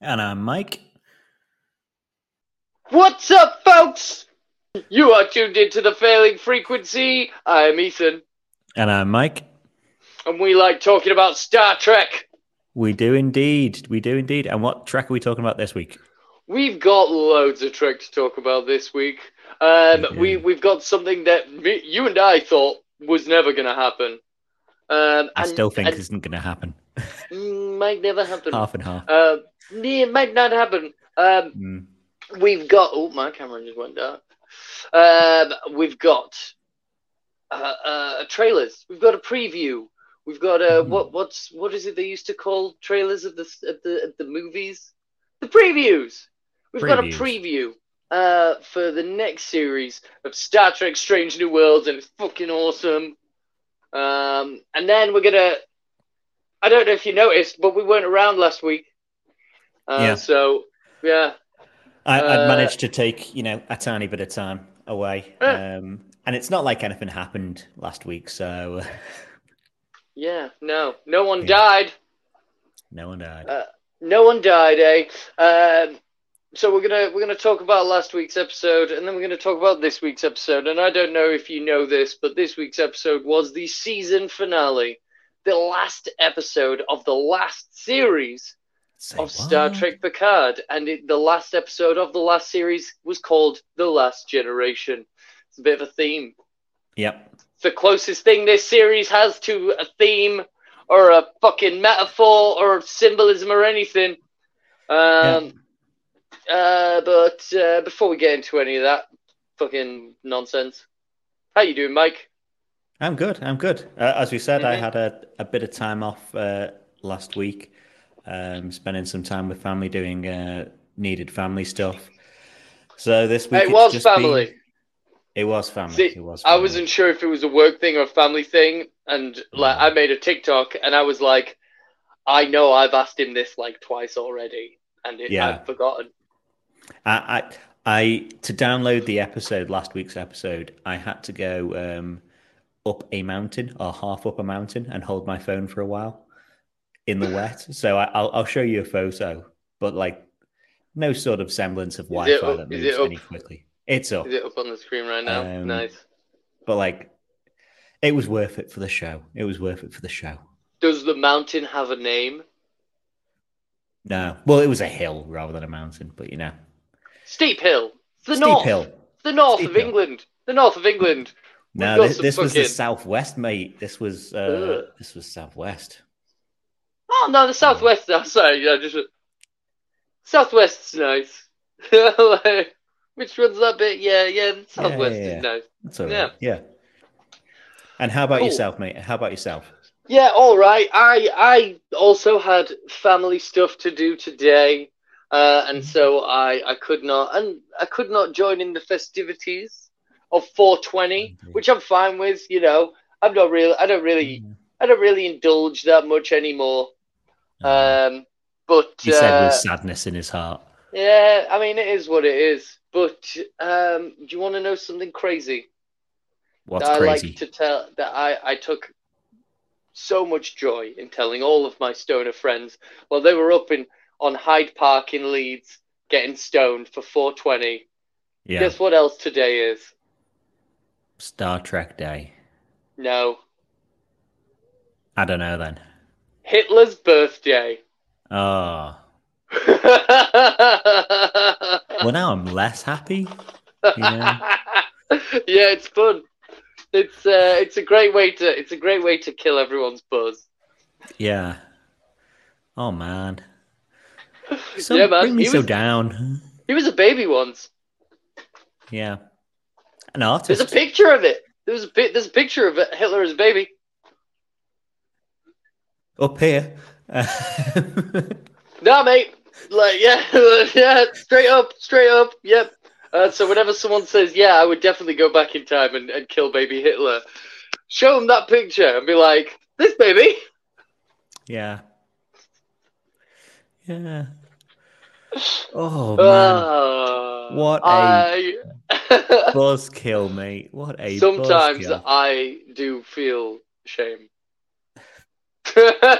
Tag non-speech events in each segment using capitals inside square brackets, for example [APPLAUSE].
And I'm Mike. What's up, folks? You are tuned into the Failing Frequency. I am Ethan, And I'm Mike. and we like talking about Star Trek. We do indeed. We do indeed. And what track are we talking about this week? We've got loads of Trek to talk about this week. Um, We we we've got something that me, you and I thought was never going to happen. Um, I and- still think and, isn't going to happen. [LAUGHS] might never happen. half and half. Uh, yeah, it might not happen. Um, Mm. we've got oh my camera just went dark. Um we've got uh, uh trailers. We've got a preview. We've got uh Mhm. what what's what is it they used to call trailers of the of the of the movies? The previews. We've got a preview uh for the next series of Star Trek Strange New Worlds and it's fucking awesome. Um and then we're gonna I don't know if you noticed but we weren't around last week uh, Yeah. so yeah I, uh, managed to take, you know, a tiny bit of time away. Yeah. Um, and it's not like anything happened last week. So [LAUGHS] Yeah, no, no one Yeah. died. no one died. Uh, No one died, eh? Um, so we're gonna we're gonna talk about last week's episode, and then we're gonna talk about this week's episode. And I don't know if you know this, but this week's episode was the season finale, the last episode of the last series Say of Star? Trek Picard, and it, the last episode of the last series was called The Last Generation. It's a bit of a theme. Yep. It's the closest thing this series has to a theme or a fucking metaphor or symbolism or anything. Um, uh, but uh, before we get into any of that fucking nonsense, how you doing, Mike? I'm good. I'm good. Uh, as we said, I Mhm. had a, a bit of time off uh, last week, um, spending some time with family doing uh, needed family stuff. So this week it was just been- family. it was family. See, it was. I wasn't sure if it was a work thing or a family thing, and like. I made a TikTok and I was like, I know I've asked him this like twice already, and it, Yeah. I've forgotten. I, I, I to download the episode last week's episode, I had to go um, up a mountain or half up a mountain and hold my phone for a while in the wet. So I, I'll I'll show you a photo, but like no sort of semblance of Wi-Fi up- that moves any quickly. It's up, Is it up on the screen right now? Um, nice. but like it was worth it for the show. It was worth it for the show. Does the mountain have a name? No, well, it was a hill rather than a mountain, but you know, Steep Hill. It's the steep north. hill. It's the north Steep of hill. England. The north of England. We've No, this, this was the southwest, mate. This was uh, Ugh. this was southwest. Oh no, the southwest. Oh, sorry, yeah, just southwest's nice. [LAUGHS] Like, Which one's that bit? Yeah, yeah, the southwest yeah, yeah. is nice. That's all Yeah. Yeah. And how about Cool. yourself, mate? How about yourself? Yeah, all right. I I also had family stuff to do today, uh, and so I I could not and I could not join in the festivities of 420, which I'm fine with. You know, I'm not really I don't really I don't really indulge that much anymore. Um, but he said uh, with sadness in his heart. yeah, I mean it is what it is. But um, do you want to know something crazy? What's that I crazy? like to tell that I, I took so much joy in telling all of my stoner friends while they were up in on Hyde Park in Leeds getting stoned for 420. yeah. Guess what else today is? Star Trek Day. No, I don't know then. Hitler's birthday. Oh. Well, now I'm less happy. [LAUGHS] yeah, it's fun. It's uh, it's a great way to it's a great way to kill everyone's buzz. Yeah. Oh man. So yeah, man. bring me He so was, down. he was a baby once. Yeah. An artist. There's a picture of it. There's a pi- there's a picture of Hitler as a baby. Up here. [LAUGHS] Nah, mate. Like, yeah, [LAUGHS] yeah, straight up, straight up. Yep. Uh, so whenever someone says, "Yeah, I would definitely go back in time and, and kill baby Hitler," show them that picture and be like, "This baby." yeah. Yeah. [LAUGHS] Oh man. Ah, What a I. Buzzkill, mate. What a Sometimes buzzkill. I do feel shame. [LAUGHS]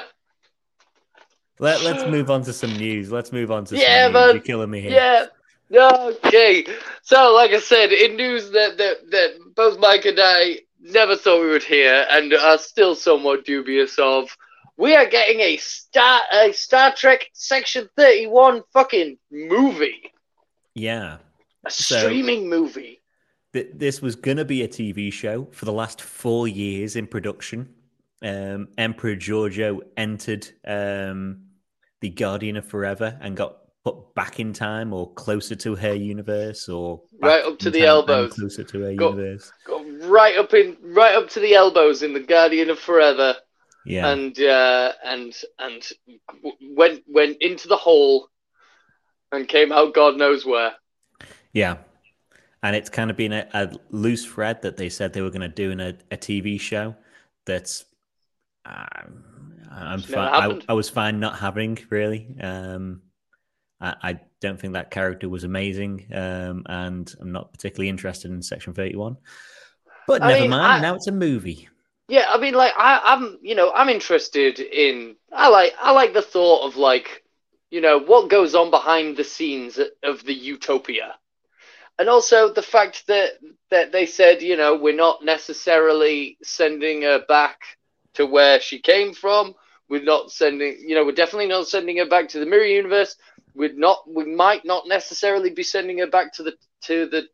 Let, let's move on to some news. Let's move on to Yeah, some news. man. You're killing me here. Yeah. Okay. So, like I said, in news that, that that both Mike and I never thought we would hear, and are still somewhat dubious of, we are getting a Star a Star Trek Section Thirty One fucking movie, Yeah. a So- streaming movie. Th- This was going to be a TV show for the last four years in production. Um, Emperor Georgiou entered um, the Guardian of Forever and got put back in time or closer to her universe or Right up to the elbows. closer to her Go- universe. Got right up in right up to the elbows in the Guardian of Forever. Yeah. and uh, and and went went into the hole and came out God knows where. Yeah. And it's kind of been a, a loose thread that they said they were going to do in a, a TV show that's. Um, I'm fine. I. I was fine not having really. Um, I, I don't think that character was amazing, um, and I'm not particularly interested in Section 31. But I never mean, mind. Now it's a movie. Yeah, I mean, like I, I'm, you know, I'm interested in. I like, I like the thought of like, you know, what goes on behind the scenes of the utopia, and also the fact that that they said, you know, we're not necessarily sending her back to where she came from. We're not sending, you know, we're definitely not sending her back to the mirror universe. We're not. We might not necessarily be sending her back to the to the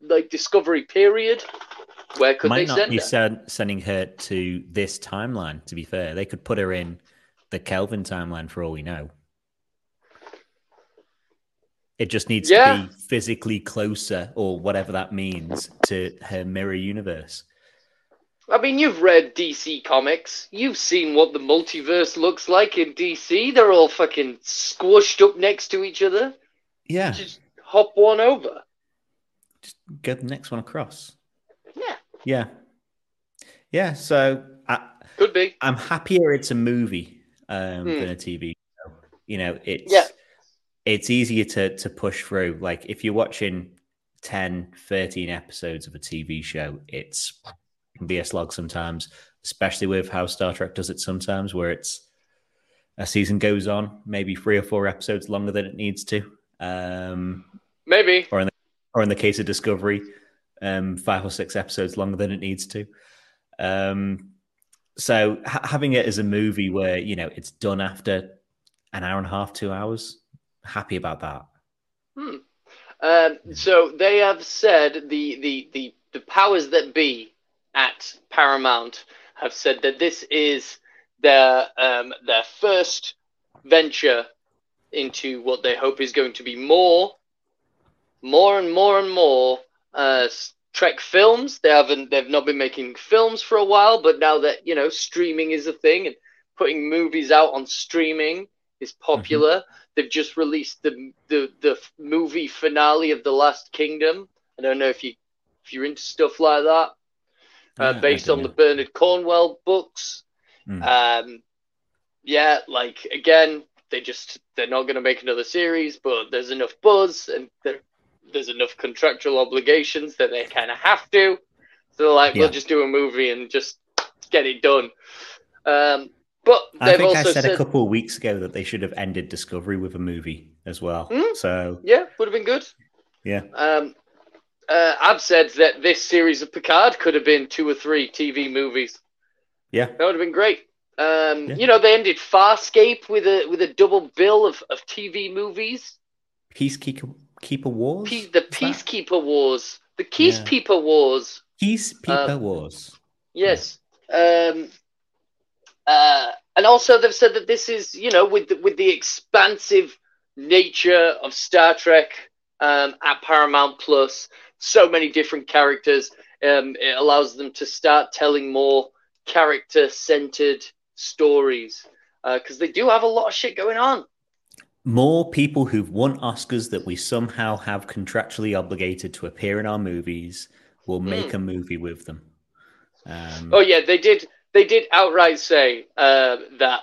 like discovery period. Where could Might they not send be her? send, sending her to this timeline. To be fair, they could put her in the Kelvin timeline for all we know. It just needs Yeah. to be physically closer, or whatever that means, to her mirror universe. I mean, you've read DC comics. You've seen what the multiverse looks like in DC. They're all fucking squashed up next to each other. Yeah, Just hop one over. just go the next one across. Yeah, Yeah, yeah. So I, could be. I'm happier it's a movie um, Hmm. than a TV show. You know, it's Yeah. it's easier to to push through. Like if you're watching 10, 13 episodes of a TV show, it's be a slog sometimes, especially with how Star Trek does it sometimes, where it's a season goes on, maybe three or four episodes longer than it needs to. Um, Maybe. or in the case of Discovery, um, five or six episodes longer than it needs to. Um, so ha- having it as a movie where you know it's done after an hour and a half, two hours, happy about that. Hmm. Um, so they have said the, the, the, the powers that be at Paramount have said that this is their um, their first venture into what they hope is going to be more, more and more and more uh, Trek films. They haven't they've not been making films for a while, but now that you know streaming is a thing and putting movies out on streaming is popular. They've just released the, the the movie finale of The Last Kingdom. I don't know if you if you're into stuff like that, uh, Yeah, based on the. Bernard Cornwell books. Mm. Um, yeah, like again, they just they're not going to make another series, but there's enough buzz and there, there's enough contractual obligations that they kind of have to. So they're like, Yeah. we'll just do a movie and just get it done. Um, but I they've think I also said, said, a couple of weeks ago that they should have ended Discovery with a movie as well. Hmm? So yeah, would have been good. yeah, Um, uh, I've said that this series of Picard could have been two or three TV movies. yeah, That would have been great. Um, Yeah. You know, they ended Farscape with a with a double bill of, of TV movies. Peacekeeper Keeper Wars. Pe- the Is that- Peacekeeper Wars, the Peacekeeper Wars. Peacekeeper Um, Wars. Yes. Um, uh, and also, they've said that this is, you know, with the, with the expansive nature of Star Trek um, at Paramount Plus, so many different characters. Um, it allows them to start telling more character-centered stories because they do have a lot of shit going on. More people who've won Oscars that we somehow have contractually obligated to appear in our movies will make a movie with them. Um, Hmm. Oh yeah, they did. They did outright say uh, that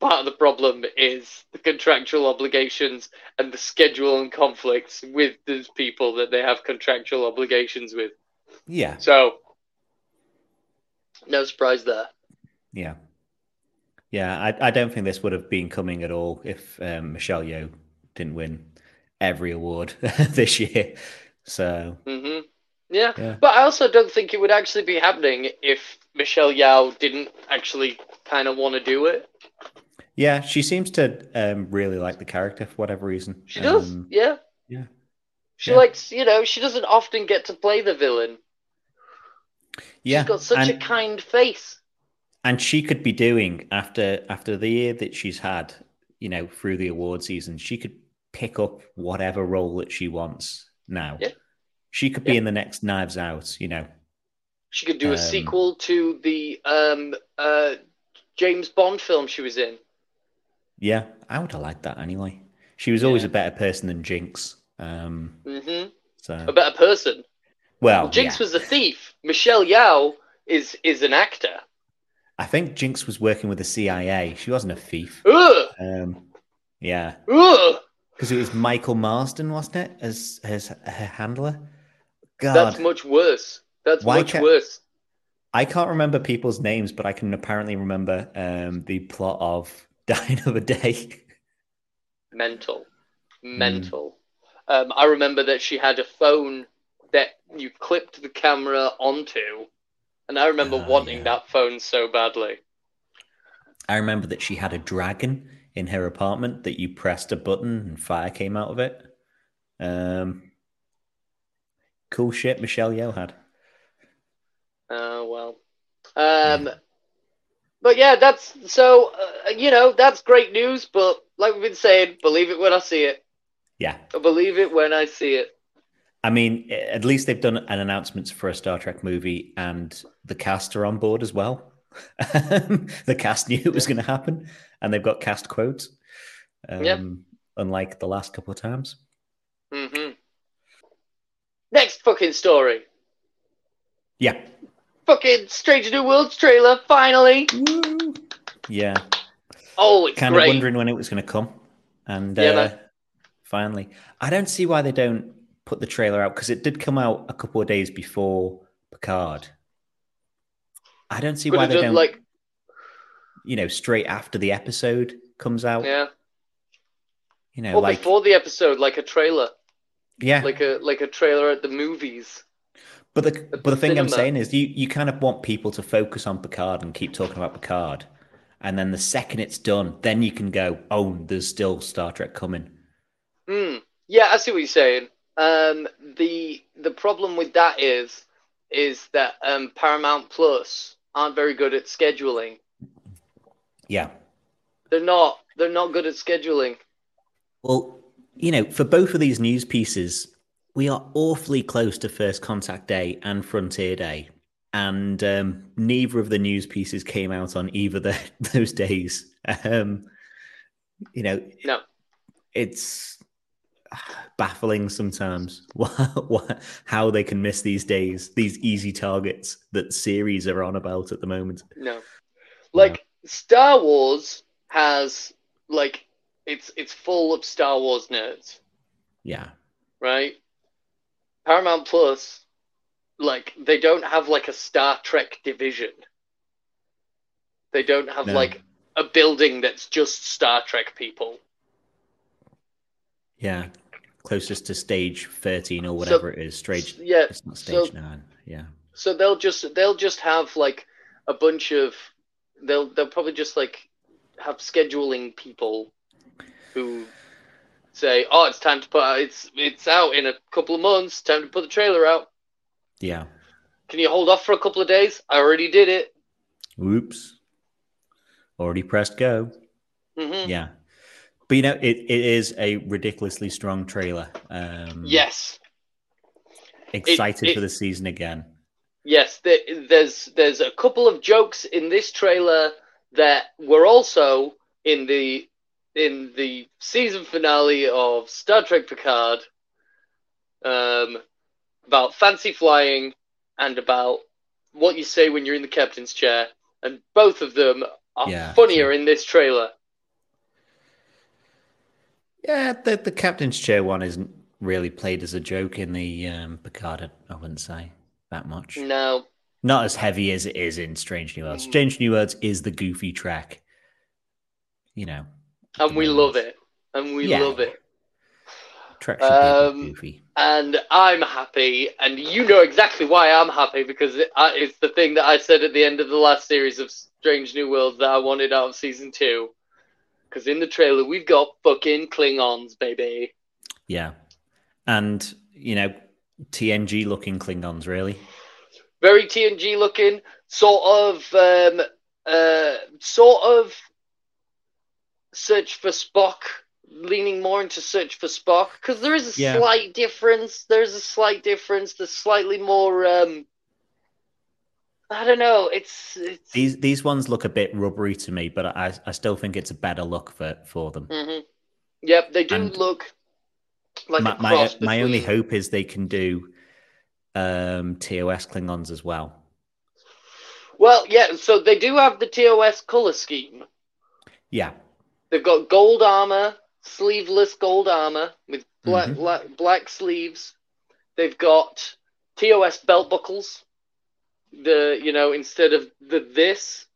part of the problem is the contractual obligations and the schedule and conflicts with those people that they have contractual obligations with. yeah, So, no surprise there. yeah, Yeah, I, I don't think this would have been coming at all if um, Michelle Yeoh didn't win every award [LAUGHS] this year. So hmm Yeah. Yeah. but I also don't think it would actually be happening if Michelle Yeoh didn't actually kind of want to do it. Yeah, she seems to um, really like the character for whatever reason. She does, Um, yeah. yeah. She Yeah. likes, you know, she doesn't often get to play the villain. yeah, She's got such a kind face. and she could be doing after after the year that she's had you know through the award season she could pick up whatever role that she wants now Yeah. she could be Yeah. in the next knives out you know She could do a Um, sequel to the um, uh, James Bond film she was in. Yeah i would have liked that anyway she was always Yeah. a better person than jinx um hmm so A better person. well Well, Jinx yeah. was a thief. Michelle Yeoh is is an actor. i think jinx was working with the cia she wasn't a thief Ugh, um yeah because it was michael madsen wasn't it as as her handler god That's much worse. That's Why much worse. I can't remember people's names, but I can apparently remember um, the plot of [LAUGHS] Die Another Day. Mental. Hmm. Mental. Um, I remember that she had a phone that you clipped the camera onto, and I remember Ah, wanting yeah. that phone so badly. I remember that she had a dragon in her apartment that you pressed a button and fire came out of it. Um, cool shit Michelle Yeoh had. Oh well. Um, but yeah, that's so uh, you know that's great news. But like we've been saying, believe it when I see it. Yeah. I believe it when I see it. I mean, at least they've done an announcement for a Star Trek movie and the cast are on board as well. [LAUGHS] the cast knew it was going to happen and they've got cast quotes. Um, Yeah. Unlike the last couple of times. hmm Next fucking story. Yeah. Fucking Stranger New Worlds trailer finally. Woo. Yeah. Oh, it's Kind great. of wondering when it was going to come. And Yeah, uh, man. finally. I don't see why they don't put the trailer out because it did come out a couple of days before Picard. I don't see Could why they done don't, like you know, straight after the episode comes out. yeah, You know, or like before the episode, like a trailer, yeah. like a like a trailer at the movies. But the but the thing I'm saying is, you you kind of want people to focus on Picard and keep talking about Picard, and then the second it's done, then you can go, oh, there's still Star Trek coming. Hmm. Yeah, I see what you're saying. Um, the the problem with that is is that um, Paramount Plus aren't very good at scheduling. Yeah. They're not. They're not good at scheduling. Well, you know, for both of these news pieces, we are awfully close to First Contact Day and Frontier Day. And um, neither of the news pieces came out on either the, [LAUGHS] those days. Um, you know, No. it's baffling sometimes [LAUGHS] how they can miss these days, these easy targets that series are on about at the moment. No. Like Star Wars has like it's it's full of Star Wars nerds, Yeah. right? Paramount Plus, like they don't have like a Star Trek division. They don't have No. like a building that's just Star Trek people. Yeah. Closest to stage 13 or whatever it is. Stage, Yeah, it's not so- stage 9. Yeah. so they'll just they'll just have like a bunch of they'll they'll probably just like have scheduling people who say, "Oh, it's time to put out, it's it's out in a couple of months. Time to put the trailer out. Yeah. Can you hold off for a couple of days? I already did it." Oops. Already pressed go. hmm Yeah. But you know, it, it is a ridiculously strong trailer. Um, Yes, Excited it- for the season again. yes. There, there's there's a couple of jokes in this trailer that were also in the in the season finale of Star Trek Picard. Um, about fancy flying and about what you say when you're in the captain's chair, and both of them are Yeah, funnier in this trailer. Yeah, the, the captain's chair one isn't really played as a joke in the um, Picard, I wouldn't say that much. No, Not as heavy as it is in Strange New Worlds. Mm. Strange New Worlds is the goofy track. you know, and we love it, and we Yeah. love it. Trek should be a bit Um, and I'm happy, and you know exactly why I'm happy because it, I, it's the thing that I said at the end of the last series of Strange New Worlds that I wanted out of season two. Because in the trailer we've got fucking Klingons, baby. Yeah, and you know, TNG looking Klingons, really. Very TNG looking, sort of, um, uh, sort of search for Spock, leaning more into search for Spock because there is a Yeah. slight difference. There's a slight difference. There's slightly more. Um, I don't know. It's it's. These these ones look a bit rubbery to me, but I I still think it's a better look for for them. Mhm. Yep, they do And look like my my, cross my only hope is they can do um TOS Klingons as well. Well, yeah. So they do have the TOS color scheme. Yeah, They've got gold armor, sleeveless gold armor with black Mhm. black, black sleeves. They've got TOS belt buckles. The you know instead of the this,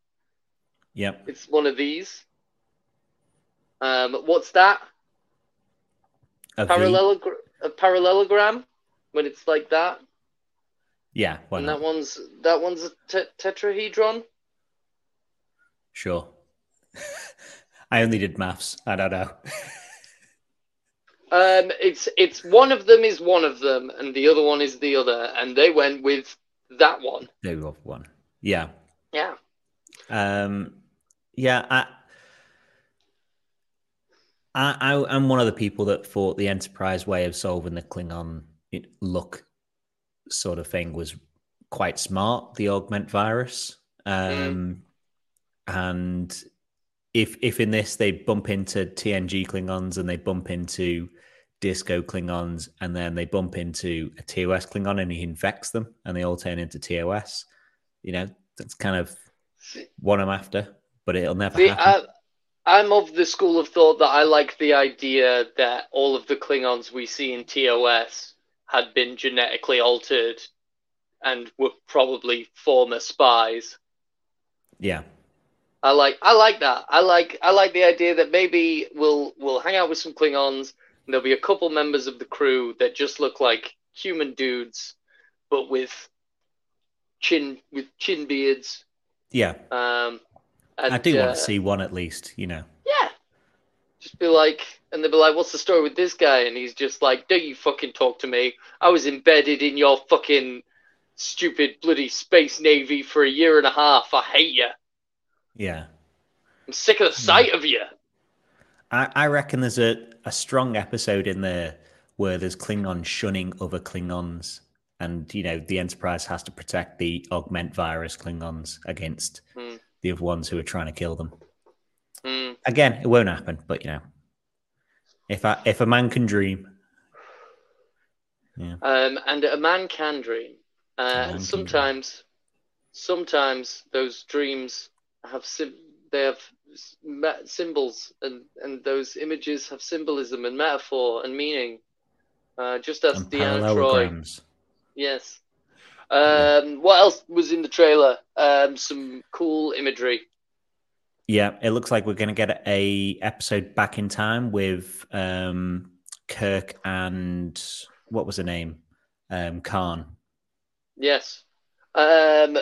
yep. it's one of these. Um, what's that? A V. Parallelog- a parallelogram when it's like that. Yeah, and not? that one's that one's a te- tetrahedron. Sure. [LAUGHS] I only did maths. I don't know. Um, it's it's one of them is one of them, and the other one is the other, and they went with that one. no off one. Yeah. Yeah. Um, yeah, I, I, I, I'm one of the people that thought the Enterprise way of solving the Klingon look sort of thing was quite smart. The augment virus, um, and if if in this they bump into TNG Klingons and they bump into Disco Klingons and then they bump into a TOS Klingon and he infects them and they all turn into TOS, you know, that's kind of what I'm after, but it'll never See, happen. I, I'm of the school of thought that I like the idea that all of the Klingons we see in TOS had been genetically altered and were probably former spies. yeah, I like I like that. I like I like the idea that maybe we'll we'll hang out with some Klingons and there'll be a couple members of the crew that just look like human dudes, but with chin with chin beards. yeah. Um, and, I do uh, want to see one at least, you know. Yeah. Just be like, and they'll be like, what's the story with this guy? And he's just like, don't you fucking talk to me. I was embedded in your fucking stupid bloody space navy for a year and a half. I hate you. Yeah. I'm sick of the sight of you. I, I reckon there's a, a strong episode in there where there's Klingons shunning other Klingons, and you know the Enterprise has to protect the augment virus Klingons against Hmm. the other ones who are trying to kill them. Mm. Again, it won't happen, but you know, if I if a man can dream, yeah, Um, and a man can dream. Uh, man and can sometimes, sometimes those dreams have sim- they have symbols, and, and those images have symbolism and metaphor and meaning. Uh, just as and Deanna Troi. Yes. Um, what else was in the trailer? Um, some cool imagery. Yeah, it looks like we're going to get a episode back in time with um, Kirk and what was her name, um, Khan. Yes. Um,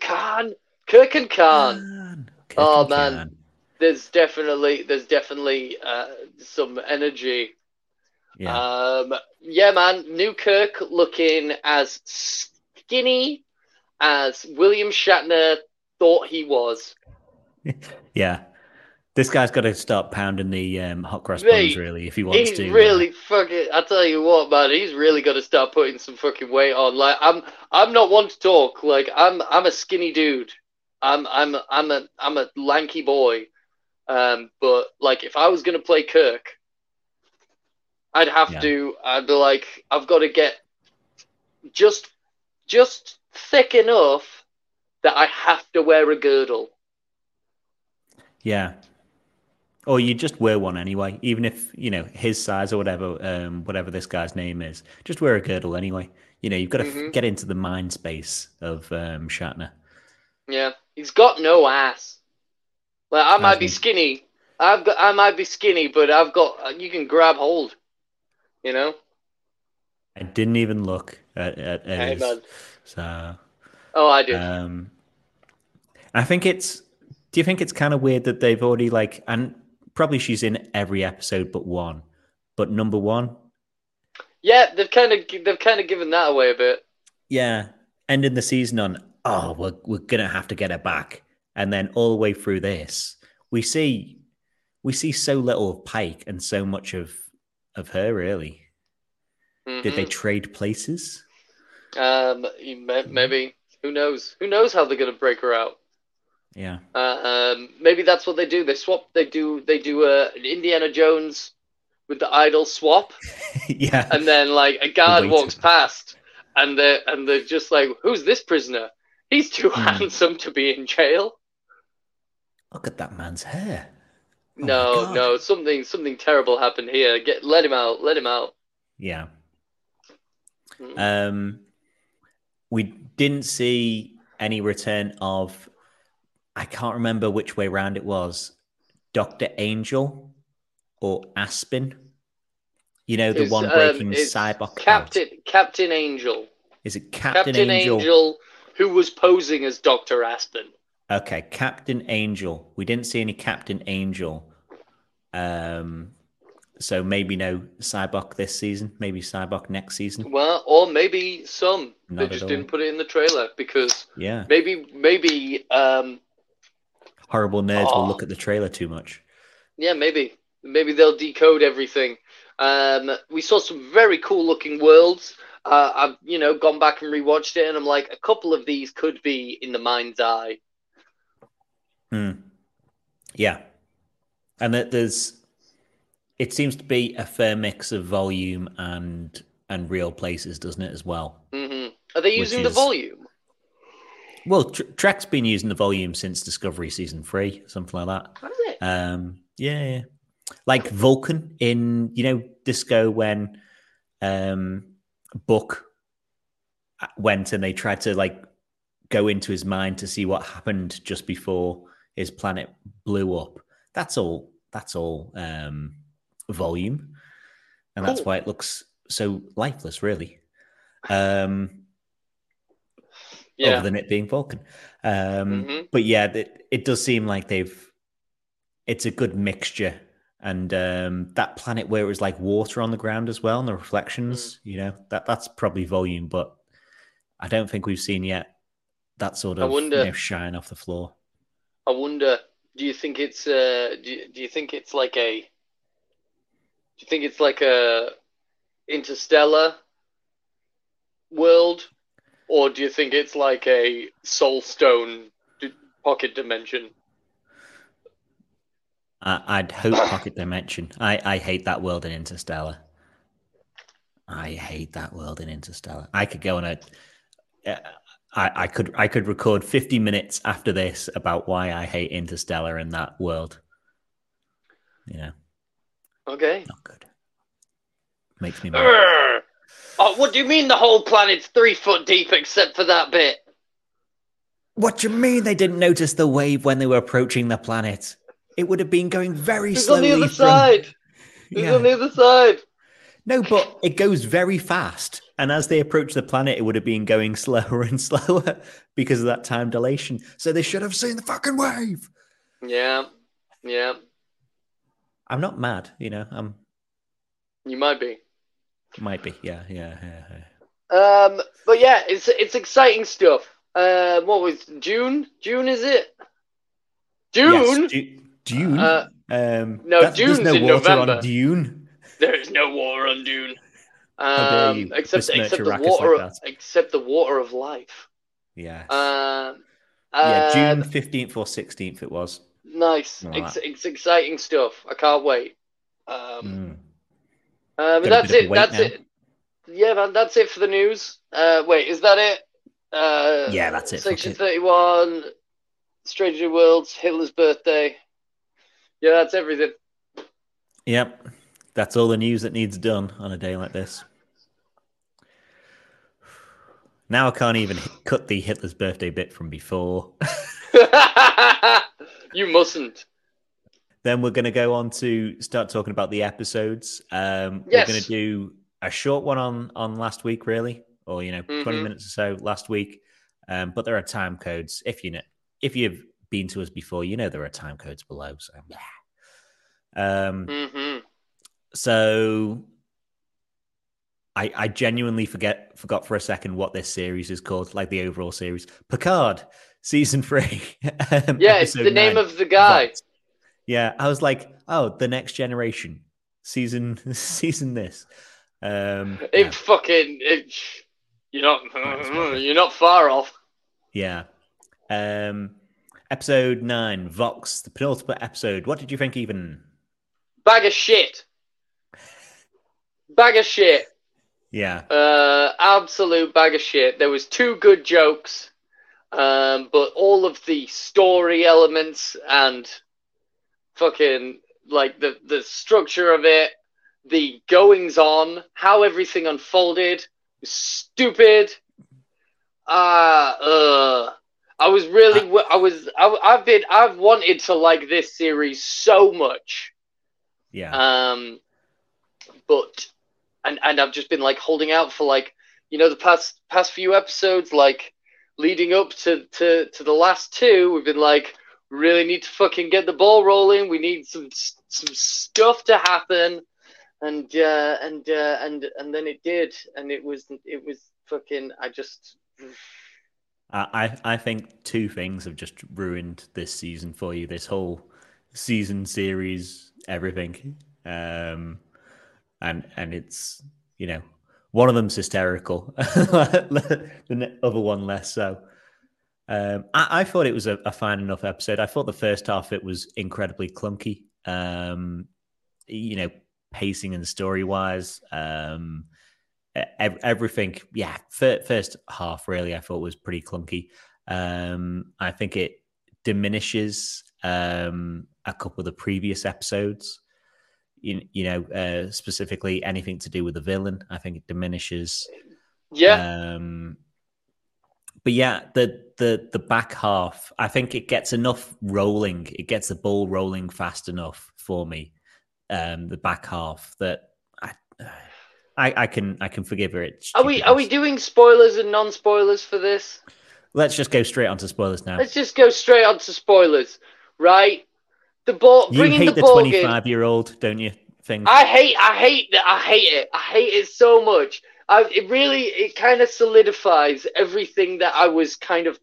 Khan, Kirk and Khan. Kirk Oh, and man. Khan. There's definitely there's definitely uh, some energy. Yeah. Um, yeah, man. New Kirk looking as skinny as William Shatner thought he was. [LAUGHS] Yeah. This guy's got to start pounding the um, hot cross buns, really, if he wants He's to. uh, really fucking. I tell you what, man. He's really got to start putting some fucking weight on. Like I'm, I'm not one to talk. Like I'm, I'm a skinny dude. I'm, I'm, I'm a, I'm a lanky boy. Um, but like if I was gonna play Kirk, I'd have Yeah. to. I'd be like, I've got to get just, just thick enough that I have to wear a girdle. yeah. Or you just wear one anyway, even if you know his size or whatever, um, whatever this guy's name is. Just wear a girdle anyway. You know, you've got to f- Mhm. get into the mind space of um, Shatner. Yeah, he's got no ass. Like I might be skinny, I've got. I might be skinny, but I've got. You can grab hold. You know. I didn't even look at, at, at Hey, his- so Oh, I did. um I think it's do you think it's kind of weird that they've already like and probably she's in every episode but one. But number one, yeah, they've kind of they've kind of given that away a bit. yeah, ending the season on oh we're we're gonna have to get her back. And then all the way through this, we see we see so little of Pike and so much of of her really. Did they Mhm. trade places? Um, maybe who knows? Who knows how they're gonna break her out? Yeah. Uh, um, maybe that's what they do. They swap. They do. They do a an Indiana Jones with the idol swap, [LAUGHS] yeah. and then like a guard walks past, and they and they're just like, "Who's this prisoner? He's too Hmm. handsome to be in jail." Look at that man's hair. Oh no, no, something something terrible happened here. Get let him out. Let him out. Yeah. Mm. Um, we didn't see any return of. I can't remember which way round it was. Doctor Angel or Aspen. You know the It's, one um, breaking it's Sybok. out. Captain Captain Angel. Is it Captain, Captain, Angel? Angel. Who was posing as Doctor Aspen. Okay, Captain Angel. We didn't see any Captain Angel. Um, so maybe no Sybok this season. Maybe Sybok next season. Well, or maybe some. Not they just didn't put it in the trailer because Yeah. maybe maybe um Horrible nerds Oh. will look at the trailer too much. yeah maybe maybe they'll decode everything. Um, we saw some very cool looking worlds. Uh, I've you know gone back and rewatched it, and I'm like, a couple of these could be in the mind's eye. Hmm. Yeah, and that there's, it seems to be a fair mix of volume and and real places, doesn't it? As well. hmm Are they using the volume? Well, Tr- Trek's been using the volume since Discovery season three, something like that. Has it? Um, yeah, yeah. like Vulcan in you know Disco when um Book went and they tried to like go into his mind to see what happened just before his planet blew up. That's all. That's all um volume, and that's Cool. why it looks so lifeless, really. Um, Yeah. other than it being Vulcan. Um, Mhm. But yeah, it, it does seem like they've. It's a good mixture, and um, that planet where it was like water on the ground as well, and the reflections. Hmm. You know that that's probably volume, but I don't think we've seen yet that sort I of wonder- you know, shine off the floor. I wonder. Do you think it's uh? Do you, do you think it's like a? Do you think it's like a interstellar world, or do you think it's like a soul stone pocket dimension? I, I'd hope Pocket Dimension. I, I hate that world in Interstellar. I hate that world in Interstellar. I could go on a. Uh, I, I could I could record fifty minutes after this about why I hate Interstellar and that world. You know. Okay. not good. Makes me mad. Oh, what do you mean the whole planet's three foot deep except for that bit? What do you mean they didn't notice the wave when they were approaching the planet? It would have been going very It's on slowly. the other from- side. It's Yeah. on the other side. No, but it goes very fast. And as they approach the planet, it would have been going [LAUGHS] slower and slower because of that time dilation. So they should have seen the fucking wave. Yeah. Yeah. I'm not mad, you know. I'm You might be. might be, yeah, yeah, yeah. yeah. Um, but yeah, it's it's exciting stuff. Uh, what was June? June is it? June? Yes, Ju- Dune. Uh, um, no, that- there's Dune's no in water November. on Dune. There is no water on Dune. Um, except except the water, like that. except the water of life. Yeah, Um, yeah. uh, June fifteenth or sixteenth, it was. Nice. It's it's exciting stuff. I can't wait. Um, Mm. uh, but that's of it. That's now. it. Yeah, man, that's it for the news. Uh, wait, is that it? Uh, Yeah, that's it, Section 31, Stranger Worlds, Hitler's birthday. Yeah, that's everything. Yep, that's all the news that needs done on a day like this. Now I can't even cut the Hitler's birthday bit from before. [LAUGHS] you mustn't. then we're going to go on to start talking about the episodes. Um, Yes. We're going to do a short one on on last week, really, or you know, 20 Mhm. minutes or so last week. Um, but there are time codes. If you know, if you've been to us before, you know there are time codes below. So, yeah. Um, hmm so I, I genuinely forget forgot for a second what this series is called, like the overall series. Picard, season [LAUGHS] three. um, Yeah, it's the episode name nine, of the guy. Vox. Yeah, I was like, oh, the next generation season [LAUGHS] season this. Um, It yeah, fucking it, you're not Might as well be. you're not far off. yeah. Um, episode nine, Vox, the penultimate episode. What did you think, even? Bag of shit. Bag of shit. Yeah, Uh, absolute bag of shit. There was two good jokes, um, but all of the story elements and fucking like the the structure of it, the goings on, how everything unfolded, was stupid. Ah, uh, I was really, I was, I, I've been, I've wanted to like this series so much. yeah, Um, but and and I've just been like holding out for like you know the past past few episodes, like leading up to to to the last two. We've been like really need to fucking get the ball rolling. We need some some stuff to happen, and uh, and uh, and and then it did, and it was it was fucking. I just I, I think two things have just ruined this season for you. This whole season series, everything, um, and and it's you know one of them's hysterical, [LAUGHS] the other one less so. Um, I, I thought it was a, a fine enough episode. I thought the first half it was incredibly clunky. Um, you know, pacing and story wise. Um, everything, yeah, first half really I thought was pretty clunky. Um, I think it diminishes um, a couple of the previous episodes. You, you know, uh, specifically anything to do with the villain. I think it diminishes. yeah. Um, but yeah, the the the back half, I think it gets enough rolling. It gets the ball rolling fast enough for me. Um, the back half that I, I, I can I can forgive it. Are we are we doing spoilers and non spoilers for this? Let's just go straight onto spoilers now. Let's just go straight on to spoilers, right? The ball, You bringing hate the the twenty-five-year-old, don't you? Thing. I hate, I hate that. I hate it. I hate it so much. I, it really, it kind of solidifies everything that I was kind of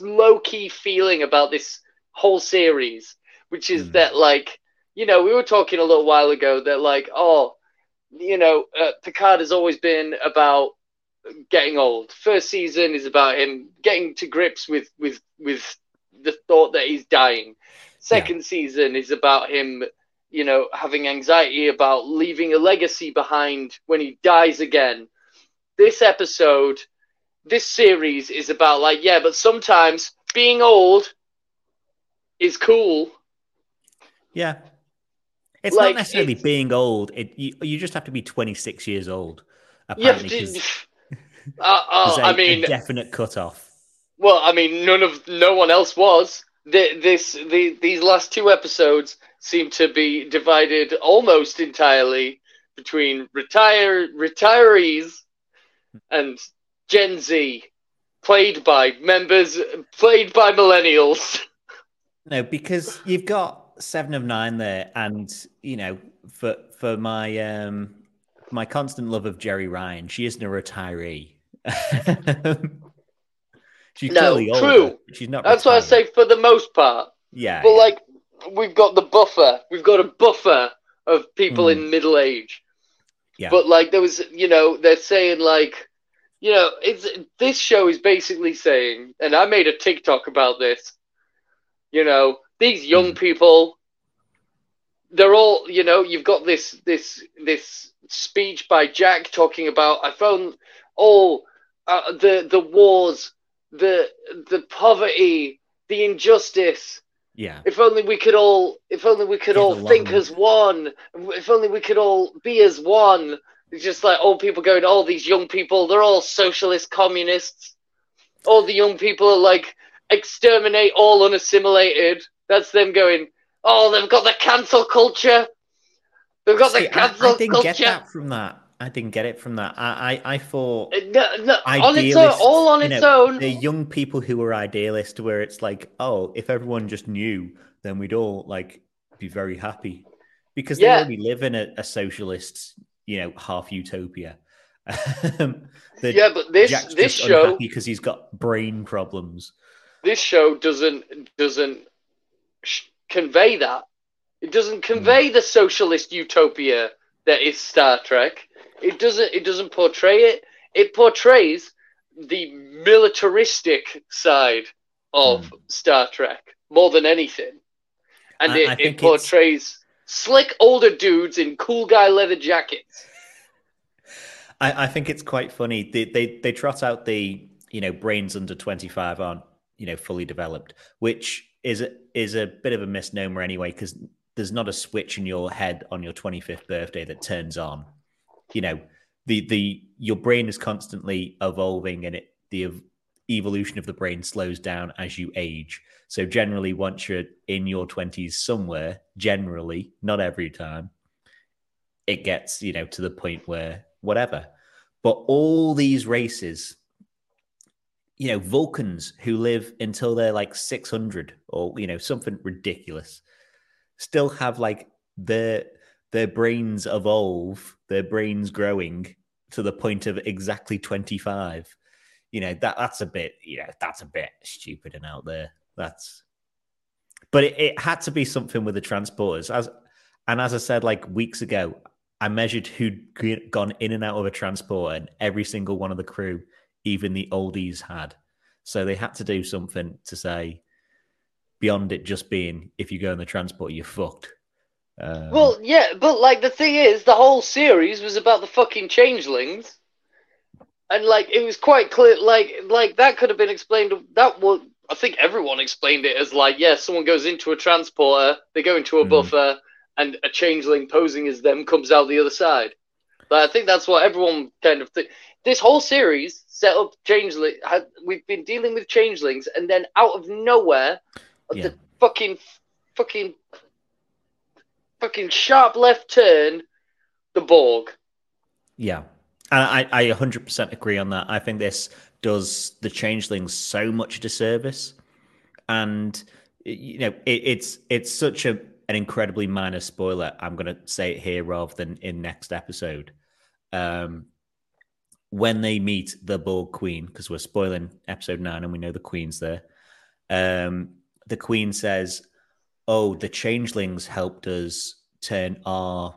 low key feeling about this whole series, which is Hmm. that, like, you know, we were talking a little while ago that, like, oh, you know, uh, Picard has always been about getting old. First season is about him getting to grips with with with the thought that he's dying. Second season is about him, you know, having anxiety about leaving a legacy behind when he dies again. This episode, this series is about like, yeah, but sometimes being old is cool. yeah. It's Like, not necessarily it's- being old. It you, you just have to be twenty-six years old. Apparently, 'cause [LAUGHS] uh, there's a, I mean, a definite cutoff. Well, I mean, none of no one else was. The, this the these last two episodes seem to be divided almost entirely between retire retirees and Gen Z, played by members played by millennials. [LAUGHS] No, because you've got seven of nine there, and you know, for for my um my constant love of Jeri Ryan, she isn't a retiree. [LAUGHS] She's No, clearly older. true. She's not. That's what I say for the most part. Yeah, But yeah. like, we've got the buffer. We've got a buffer of people Hmm. in middle age. Yeah. But like, there was, you know, they're saying like, you know, it's this show is basically saying, and I made a TikTok about this. You know, these young Hmm. people, they're all, you know, you've got this this this speech by Jack talking about I found all uh, the the wars, the the poverty, the injustice, yeah, if only we could all if only we could Get all think as one. If only we could all be as one. It's just like old people going all these young people they're all socialist communists. All the young people are like exterminate all unassimilated that's them going Oh, they've got the cancel culture. They've got See, the cancel I, I didn't culture. get that from that. I didn't get it from that. I I, I thought Uh, No, no, on its own, all on its know, own. The young people who were idealist, where it's like, oh, if everyone just knew, then we'd all like be very happy, because they Yeah. already live in a, a socialist, you know, half utopia. [LAUGHS] Um, Yeah, but this Jack's this show because he's got brain problems. this show doesn't doesn't convey that. It doesn't Hmm. convey the socialist utopia that is Star Trek. It doesn't. It doesn't portray it. It portrays the militaristic side of Hmm. Star Trek more than anything, and I- it, I it think it's- portrays slick older dudes in cool guy leather jackets. I, I think it's quite funny. They, they they trot out the you know brains under twenty five aren't you know fully developed, which is a, is a bit of a misnomer anyway because there's not a switch in your head on your twenty fifth birthday that turns on. You know the the your brain is constantly evolving and it the evolution of the brain slows down as you age. So generally, once you're in your twenties somewhere, generally not every time, it gets you know to the point where whatever but all these races you know vulcans who live until they're like 600 or you know something ridiculous still have like their their brains evolve their brains growing to the point of exactly 25 you know that that's a bit you know that's a bit stupid and out there. That's but it, it had to be something with the transporters. As and as i said like weeks ago I measured who'd gone in and out of a transport, and every single one of the crew, even the oldies, had. So they had to do something to say, beyond it just being if you go in the transport, you're fucked. Um, Well, yeah, but like the thing is, the whole series was about the fucking changelings, and like it was quite clear. Like, like that could have been explained. That was, I think, everyone explained it as like, yeah, someone goes into a transporter, they go into a Mhm. buffer, and a changeling posing as them comes out the other side. But I think that's what everyone kind of think. This whole series set up changeling. Had, we've been dealing with changelings, and then out of nowhere, Yeah. the fucking, fucking, fucking sharp left turn, the Borg. Yeah. And I, I 100% agree on that. I think this does the changelings so much disservice. And, you know, it, it's it's such a an incredibly minor spoiler. I'm going to say it here rather than in next episode. Um, when they meet the Borg Queen, because we're spoiling episode nine and we know the Queen's there, um, the Queen says, Oh, the changelings helped us turn our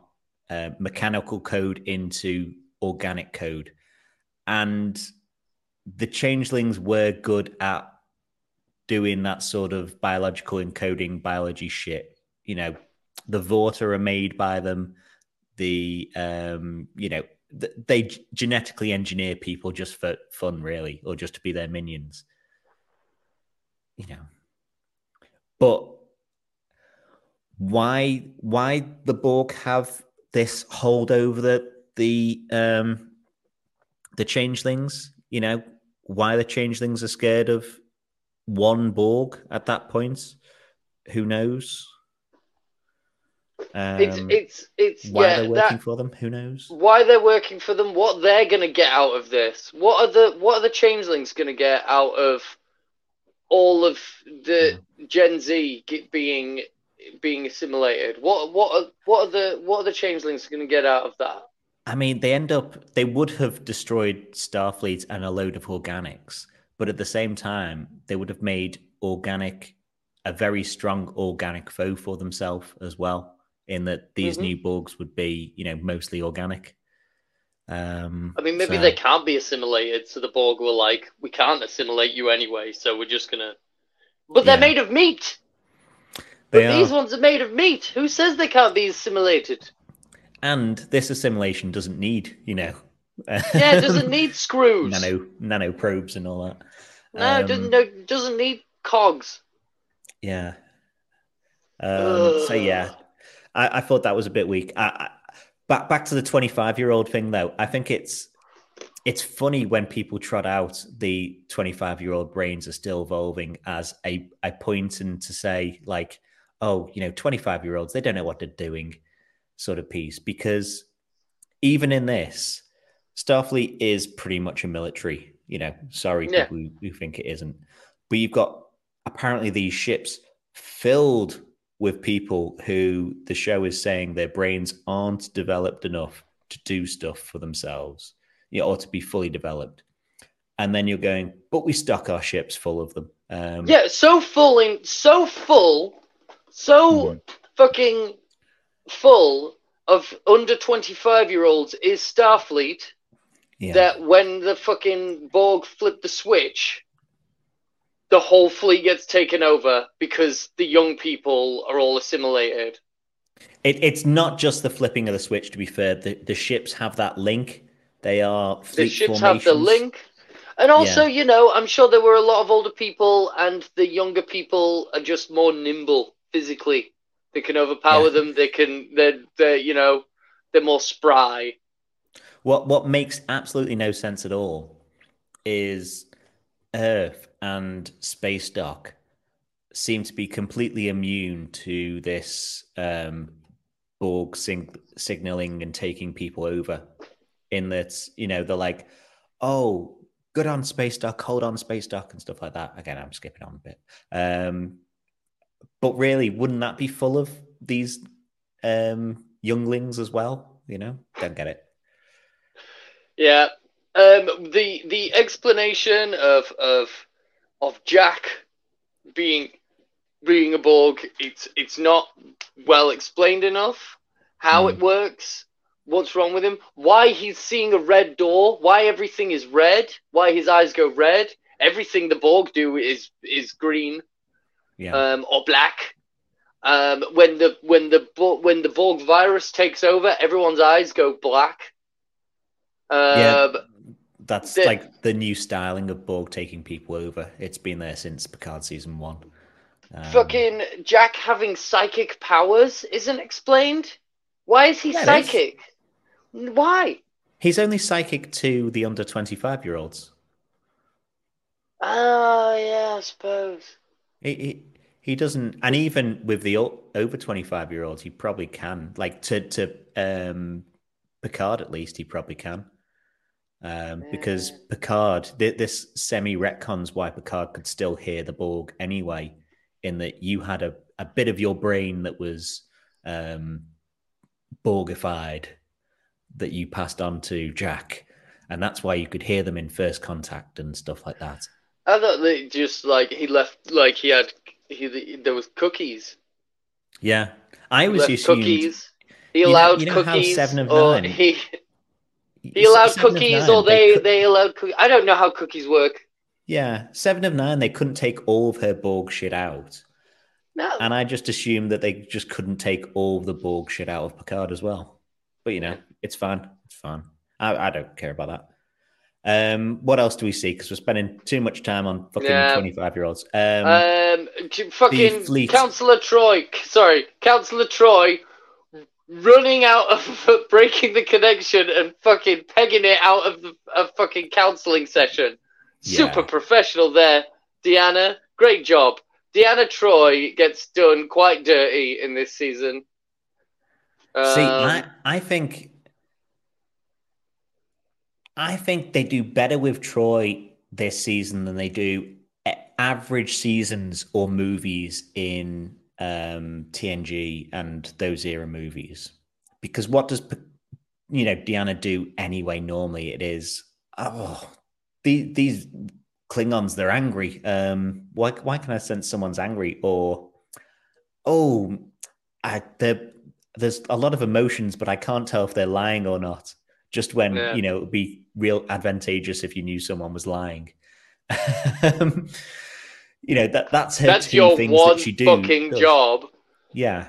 uh, mechanical code into organic code. And the changelings were good at doing that sort of biological encoding biology shit. You know, the Vorta are made by them. The, um, you know, they genetically engineer people just for fun, really, or just to be their minions. You know, but why why the Borg have this hold over the the um the changelings? You know, why the changelings are scared of one Borg at that point? Who knows? Um, It's it's it's why yeah. they're working That, for them? Who knows? why they're working for them? What they're gonna get out of this? What are the what are the changelings gonna get out of all of the Gen Z get, being being assimilated? What what are what are the what are the changelings gonna get out of that? I mean, they end up, they would have destroyed Starfleet and a load of organics, but at the same time, they would have made organic a very strong organic foe for themselves as well, in that these Mhm. new Borgs would be, you know, mostly organic. Um, I mean, maybe so- they can't be assimilated, so the Borg were like, "We can't assimilate you anyway, so we're just gonna." But they're Yeah. made of meat. But They these ones are made of meat. Who says they can't be assimilated? And this assimilation doesn't need, you know, [LAUGHS] Yeah, it doesn't need screws. nano nano probes and all that. No, it Um, doesn't. No, doesn't need cogs. Yeah. Um, so yeah, I, I thought that was a bit weak. I, I, back back to the twenty-five year old thing though. I think it's it's funny when people trot out the twenty-five year old brains are still evolving as a a point and to say like, oh, you know, 25 year olds, they don't know what they're doing sort of piece. Because even in this, Starfleet is pretty much a military, you know, sorry, Yeah. people who, who think it isn't. But you've got apparently these ships filled with people who the show is saying their brains aren't developed enough to do stuff for themselves, you know, or to be fully developed. And then you're going, but we stock our ships full of them. Um, Yeah, so full in so full, so Mhm. fucking full of under twenty five year olds is Starfleet yeah. that when the fucking Borg flip the switch, the whole fleet gets taken over because the young people are all assimilated. It, it's not just the flipping of the switch. To be fair, the, the ships have that link. They are The ships have the link. And also, you know, I'm sure there were a lot of older people, and the younger people are just more nimble physically. They can overpower Yeah. them. They can. They're. They're. You know. They're more spry. What what makes absolutely no sense at all is Earth and Space Dock seem to be completely immune to this um, Borg sig- signaling and taking people over. In that, you know, they're like, "Oh, good on Space Dock, hold on Space Dock," and stuff like that. Again, I'm skipping on a bit. Um, but really, wouldn't that be full of these um, younglings as well? You know, don't get it. Yeah. Um. The the explanation of of of Jack being being a Borg, it's it's not well explained enough. How it works, what's wrong with him, why he's seeing a red door, why everything is red, why his eyes go red. Everything the Borg do is is green Yeah. um, or black. Um, when the when the when the Borg virus takes over, everyone's eyes go black. Um, Yeah. That's the- like the new styling of Borg taking people over. It's been there since Picard season one. Um, Fucking Jack having psychic powers isn't explained. Why is he Yeah, it is. psychic? Why? He's only psychic to the under twenty-five year olds. Oh yeah, I suppose. He, he he doesn't, and even with the over twenty-five year olds, he probably can. Like to to um, Picard, at least he probably can. Um, because Picard, th- this semi retcons why Picard could still hear the Borg anyway, in that you had a, a bit of your brain that was um, Borgified that you passed on to Jack, and that's why you could hear them in first contact and stuff like that. I thought they just like he left, like he had, he there was cookies. Yeah, I He always left assumed cookies. He allowed you know how cookies, Seven of Nine- he he allowed cookies, Nine, or they could- they allowed cookies. I don't know how cookies work. yeah, Seven of Nine. They couldn't take all of her Borg shit out, No, and I just assumed that they just couldn't take all the Borg shit out of Picard as well. But you know, it's fine. It's fine. I, I don't care about that. Um, what else do we see? Because we're spending too much time on fucking Yeah. twenty-five-year-olds. Um, Um, fucking. Councillor Troi. Sorry, Councillor Troi, running out of [LAUGHS] breaking the connection and fucking pegging it out of the a fucking counselling session. Super professional there, Deanna. Great job. Deanna Troi gets done quite dirty in this season. See, Um, I, I think I think they do better with Troi this season than they do average seasons or movies in um, TNG and those era movies. Because what does you know Deanna do anyway? Normally, it is oh these these Klingons they're angry. Um, why why can I sense someone's angry or oh I there's a lot of emotions, but I can't tell if they're lying or not. Just when Yeah. you know it would be real advantageous if you knew someone was lying. [LAUGHS] You know that that's her that's two your things one that she do, fucking does. job. Yeah,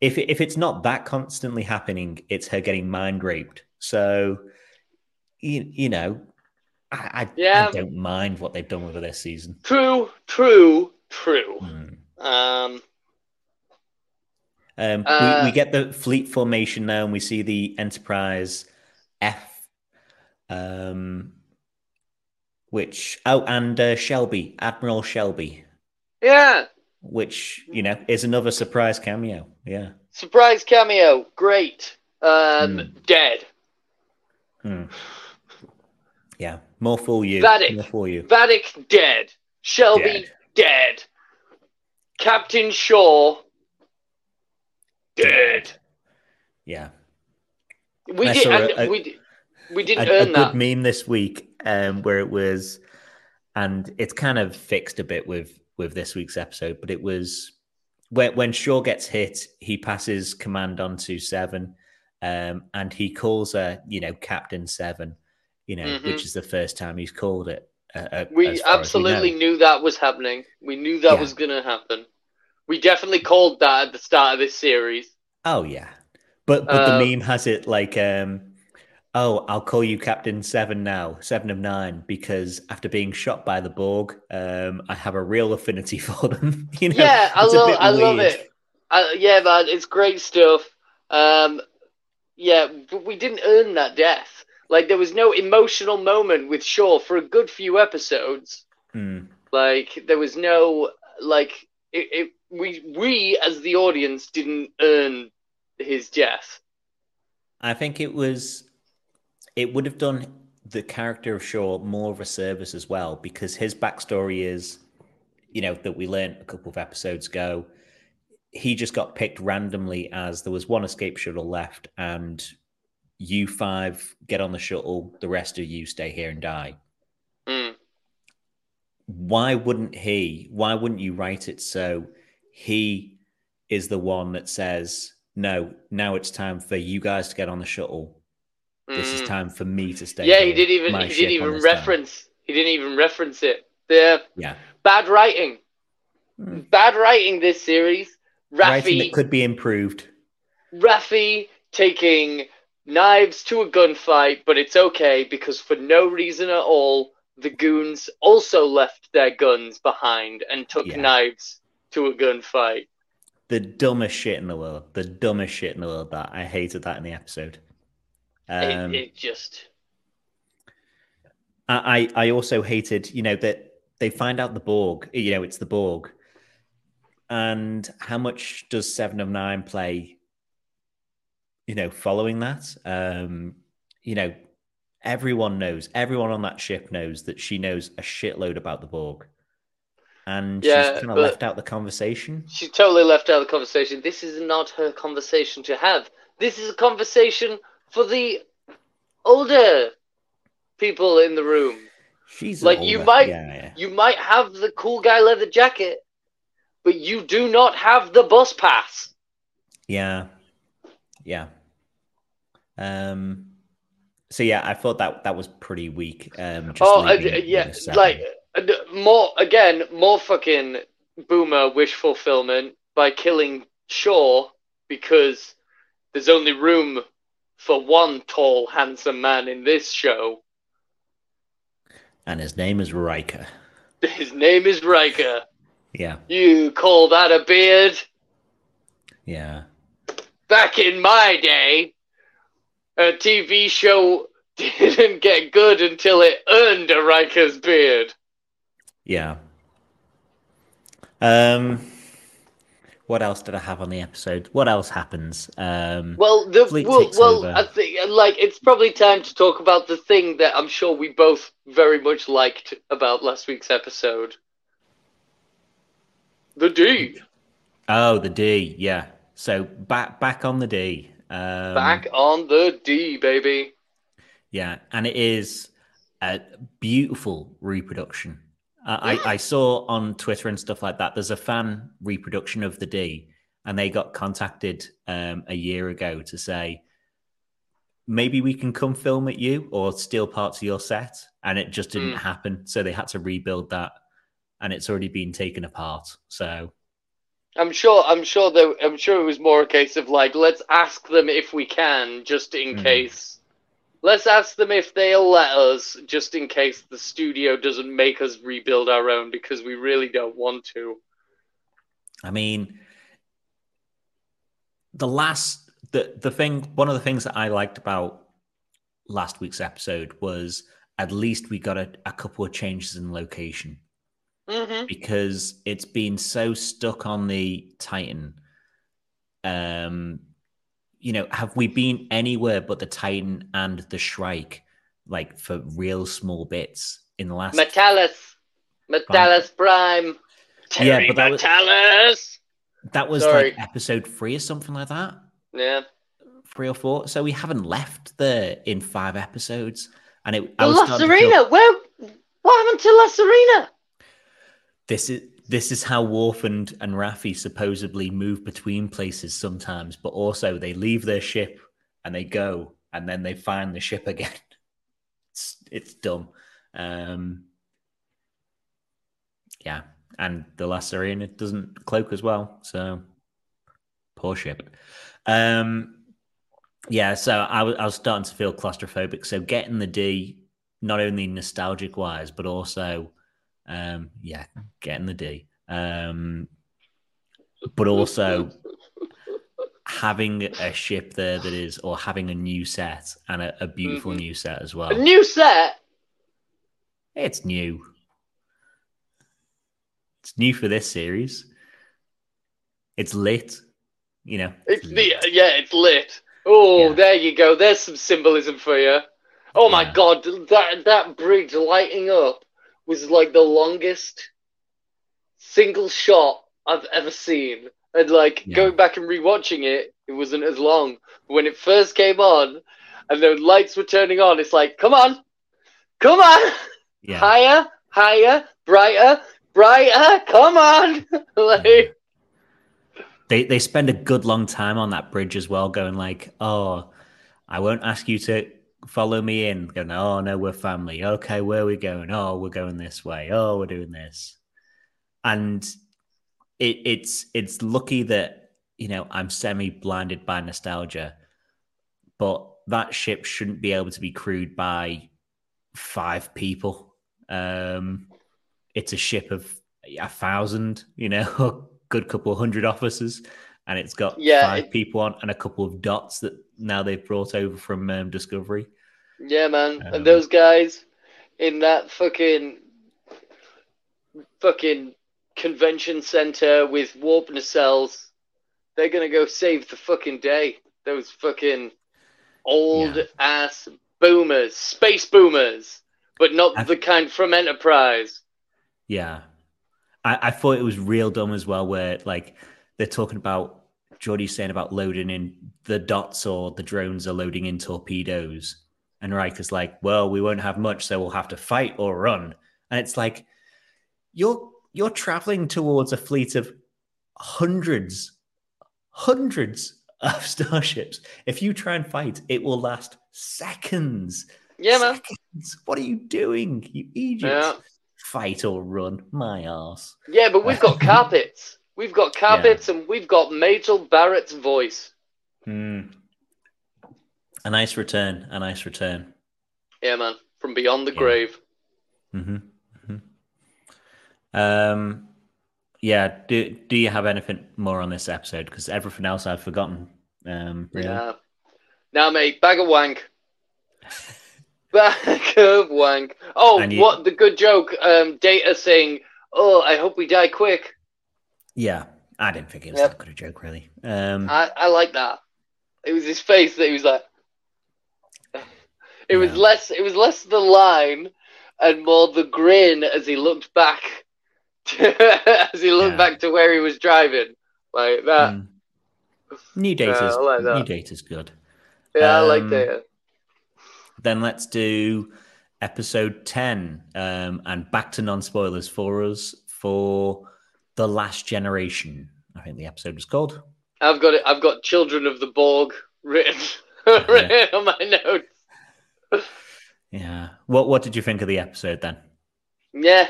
if if it's not that constantly happening, it's her getting mind raped. So you, you know, I, I, Yeah. I don't mind what they've done with her this season. True, true, true. Hmm. Um, Um, Uh, we, we get the fleet formation now, and we see the Enterprise F, um, which oh, and uh, Shelby, Admiral Shelby. yeah, which you know is another surprise cameo. Yeah, Surprise cameo, great. Um, Mm. dead. Hmm. yeah. More for you. Vadic. More for you. Vadic dead. Shelby Dead. dead. Captain Shaw dead. Yeah. We I did. a- a- we di- we didn't a, a earn good that. meme this week um, where it was, and it's kind of fixed a bit with with this week's episode, but it was when when Shaw gets hit, he passes command on to Seven, um, and he calls her, you know, Captain Seven, you know, Mhm. which is the first time he's called it. Uh, uh, We absolutely know. knew that was happening. We knew that Yeah. was going to happen. We definitely called that at the start of this series. Oh yeah, but but the Uh, meme has it like, um, oh, I'll call you Captain Seven now, Seven of Nine, because after being shot by the Borg, um, I have a real affinity [LAUGHS] for them. you know, yeah, I love. I love it. I, yeah, man, it's great stuff. Um, yeah, but we didn't earn that death. Like there was no emotional moment with Shaw for a good few episodes. Hmm. Like there was no like it, it. We we as the audience didn't earn his death. I think it was, it would have done the character of Shaw more of a service as well because his backstory is, you know, that we learned a couple of episodes ago. He just got picked randomly as there was one escape shuttle left, and you five get on the shuttle, the rest of you stay here and die. Mm. Why wouldn't he? Why wouldn't you write it so he is the one that says, no, now it's time for you guys to get on the shuttle. This is Mm. time for me to stay. Yeah, he didn't even My he didn't even the star." reference he didn't even reference it. Yeah, Yeah. bad writing. Mm. Bad writing this series. Writing Raffi that could be improved. Raffi taking knives to a gunfight, but it's okay because for no reason at all, the goons also left their guns behind and took Yeah. knives to a gunfight. The dumbest shit in the world. The dumbest shit in the world. That I hated that in the episode. Um, it, it just I, I also hated, you know, that they find out the Borg, you know, it's the Borg. And how much does Seven of Nine play, you know, following that? Um, you know, everyone knows, everyone on that ship knows that she knows a shitload about the Borg. And Yeah, she's kind of left out the conversation. she totally left out the conversation. This is not her conversation to have. This is a conversation for the older people in the room. She's Like, you might- yeah. You might have the cool guy leather jacket, but you do not have the bus pass. Yeah. Yeah. Um so yeah, I thought that that was pretty weak. Um just oh, uh, yeah, like uh, more again, more fucking boomer wish fulfillment by killing Shaw because there's only room for one tall, handsome man in this show. and his name is Riker. [LAUGHS] His name is Riker. Yeah. You call that a beard? Yeah. Back in my day, a TV show [LAUGHS] didn't get good until it earned a Riker's beard. Yeah. Um what else did I have on the episode? What else happens? Um Well, the Fleet well, takes well over. I think like it's probably time to talk about the thing that I'm sure we both very much liked about last week's episode. The D. Oh, the D, yeah. So back back on the D. Um Back on the D, baby. Yeah, and it is a beautiful reproduction. I, I, I saw on Twitter and stuff like that. There's a fan reproduction of the D, and they got contacted um, a year ago to say maybe we can come film at you or steal parts of your set, and it just didn't Mm. happen. So they had to rebuild that, and it's already been taken apart. So I'm sure. I'm sure that. I'm sure it was more a case of like, let's ask them if we can, just in Mhm. case. Let's ask them if they'll let us, just in case the studio doesn't make us rebuild our own, because we really don't want to. I mean, the last the the thing one of the things that I liked about last week's episode was at least we got a, a couple of changes in location. hmm because it's been so stuck on the Titan. Um, you know, have we been anywhere but the Titan and the Shrike, like for real small bits in the last? M'Talas, M'Talas Prime, Yeah, but that was- that was Sorry. like episode three or something like that, Yeah, three or four. So we haven't left there in five episodes, and it. the I was La starting to feel- Serena. Where? What happened to La Serena? this is this is how Worf and, and Raffi supposedly move between places sometimes, but also they leave their ship and they go and then they find the ship again. [LAUGHS] It's it's dumb. Um, yeah, and the La Serena doesn't cloak as well, so poor ship. Um, yeah, so I was I was starting to feel claustrophobic. So getting the D, not only nostalgic wise, but also um, yeah, getting the D. Um, but also having a ship there that is, or having a new set and a, a beautiful Mhm. new set as well. A new set. It's new. It's new for this series. It's lit. You know, It's the lit. yeah, it's lit. Oh, Yeah. there you go. There's some symbolism for you. Oh my god, that that bridge lighting up was like the longest single shot I've ever seen. And like Yeah. going back and rewatching it, it wasn't as long. But when it first came on and the lights were turning on, it's like, come on, come on, yeah. higher, higher, brighter, brighter, come on. [LAUGHS] like, They they spend a good long time on that bridge as well, going like, "Oh, I won't ask you to follow me in." Going, "Oh no, we're family. Okay, where are we going? Oh, we're going this way. Oh, we're doing this." And it, it's it's lucky that you know I'm semi blinded by nostalgia, but that ship shouldn't be able to be crewed by five people. Um, it's a ship of a thousand, you know, [LAUGHS] a good couple hundred officers, and it's got Yeah, five it- people on and a couple of dots that now they've brought over from um, Discovery. Yeah, man. Um, and those guys in that fucking fucking convention center with warp nacelles, they're gonna go save the fucking day. Those fucking old Yeah. ass boomers, space boomers, but not I've- the kind from Enterprise. Yeah. I, I thought it was real dumb as well, where like they're talking about Geordi's saying about loading in the dots or the drones are loading in torpedoes. And Riker's like, well, we won't have much, so we'll have to fight or run. And it's like, you're you're traveling towards a fleet of hundreds, hundreds of [LAUGHS] starships. If you try and fight, it will last seconds. Yeah, man. Seconds. What are you doing, you Egypt? Yeah. Fight or run, my ass. Yeah, but we've got [LAUGHS] carpets. We've got carpets and we've got Majel Barrett's voice. Hmm. A nice return. A nice return. Yeah, man. From beyond the Yeah. grave. hmm Um. Yeah. Do Do you have anything more on this episode? Because everything else I've forgotten. Um. Really. Yeah. Now, mate, bag of wank. [LAUGHS] bag of wank. Oh, you- what the good joke? Um, Data saying, "Oh, I hope we die quick." Yeah. I didn't think it was Yep. that good a joke, really. Um. I, I like that. It was his face that he was like. It was less. It was less the line, and more the grin as he looked back. [LAUGHS] as he looked Yeah. back to where he was driving, like that. mm. New data's I like that. new data's good. Yeah, I like Um, that. Then let's do episode 10 um, and back to non spoilers for us for The Last Generation. I think the episode was called. I've got it. I've got "Children of the Borg" written, [LAUGHS] written on my notes. Yeah. What What did you think of the episode then? Yeah,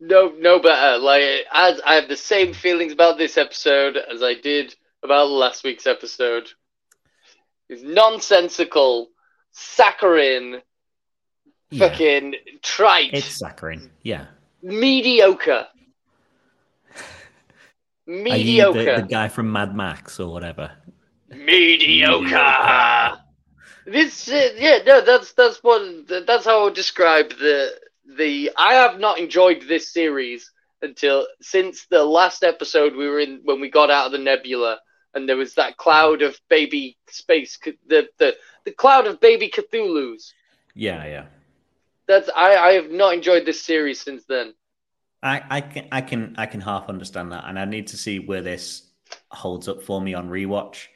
no, no better. Like, as I have the same feelings about this episode as I did about last week's episode. It's nonsensical, saccharine, Yeah, fucking trite, it's saccharine. Yeah. mediocre, mediocre, the, the guy from Mad Max or whatever? mediocre. [LAUGHS] This, uh, yeah, no, that's that's what that's how I would describe the the I have not enjoyed this series until since the last episode we were in when we got out of the nebula and there was that cloud of baby space the the, the cloud of baby Cthulhu's. Yeah, yeah. That's I I have not enjoyed this series since then. I, I can I can I can half understand that, and I need to see where this holds up for me on rewatch.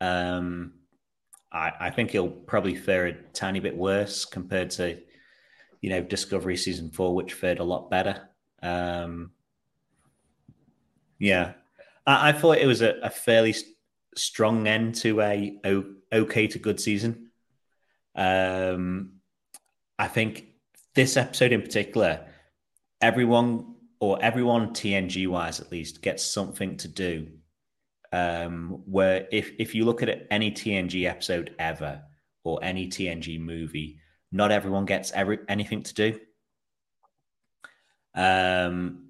Um, I, I think it'll probably fare a tiny bit worse compared to, you know, Discovery season four, which fared a lot better. Um, yeah, I, I, thought it was a, a fairly strong end to a okay to good season. Um, I think this episode in particular, everyone or everyone TNG wise at least gets something to do um, where if if you look at any TNG episode ever or any TNG movie, not everyone gets every, anything to do. Um,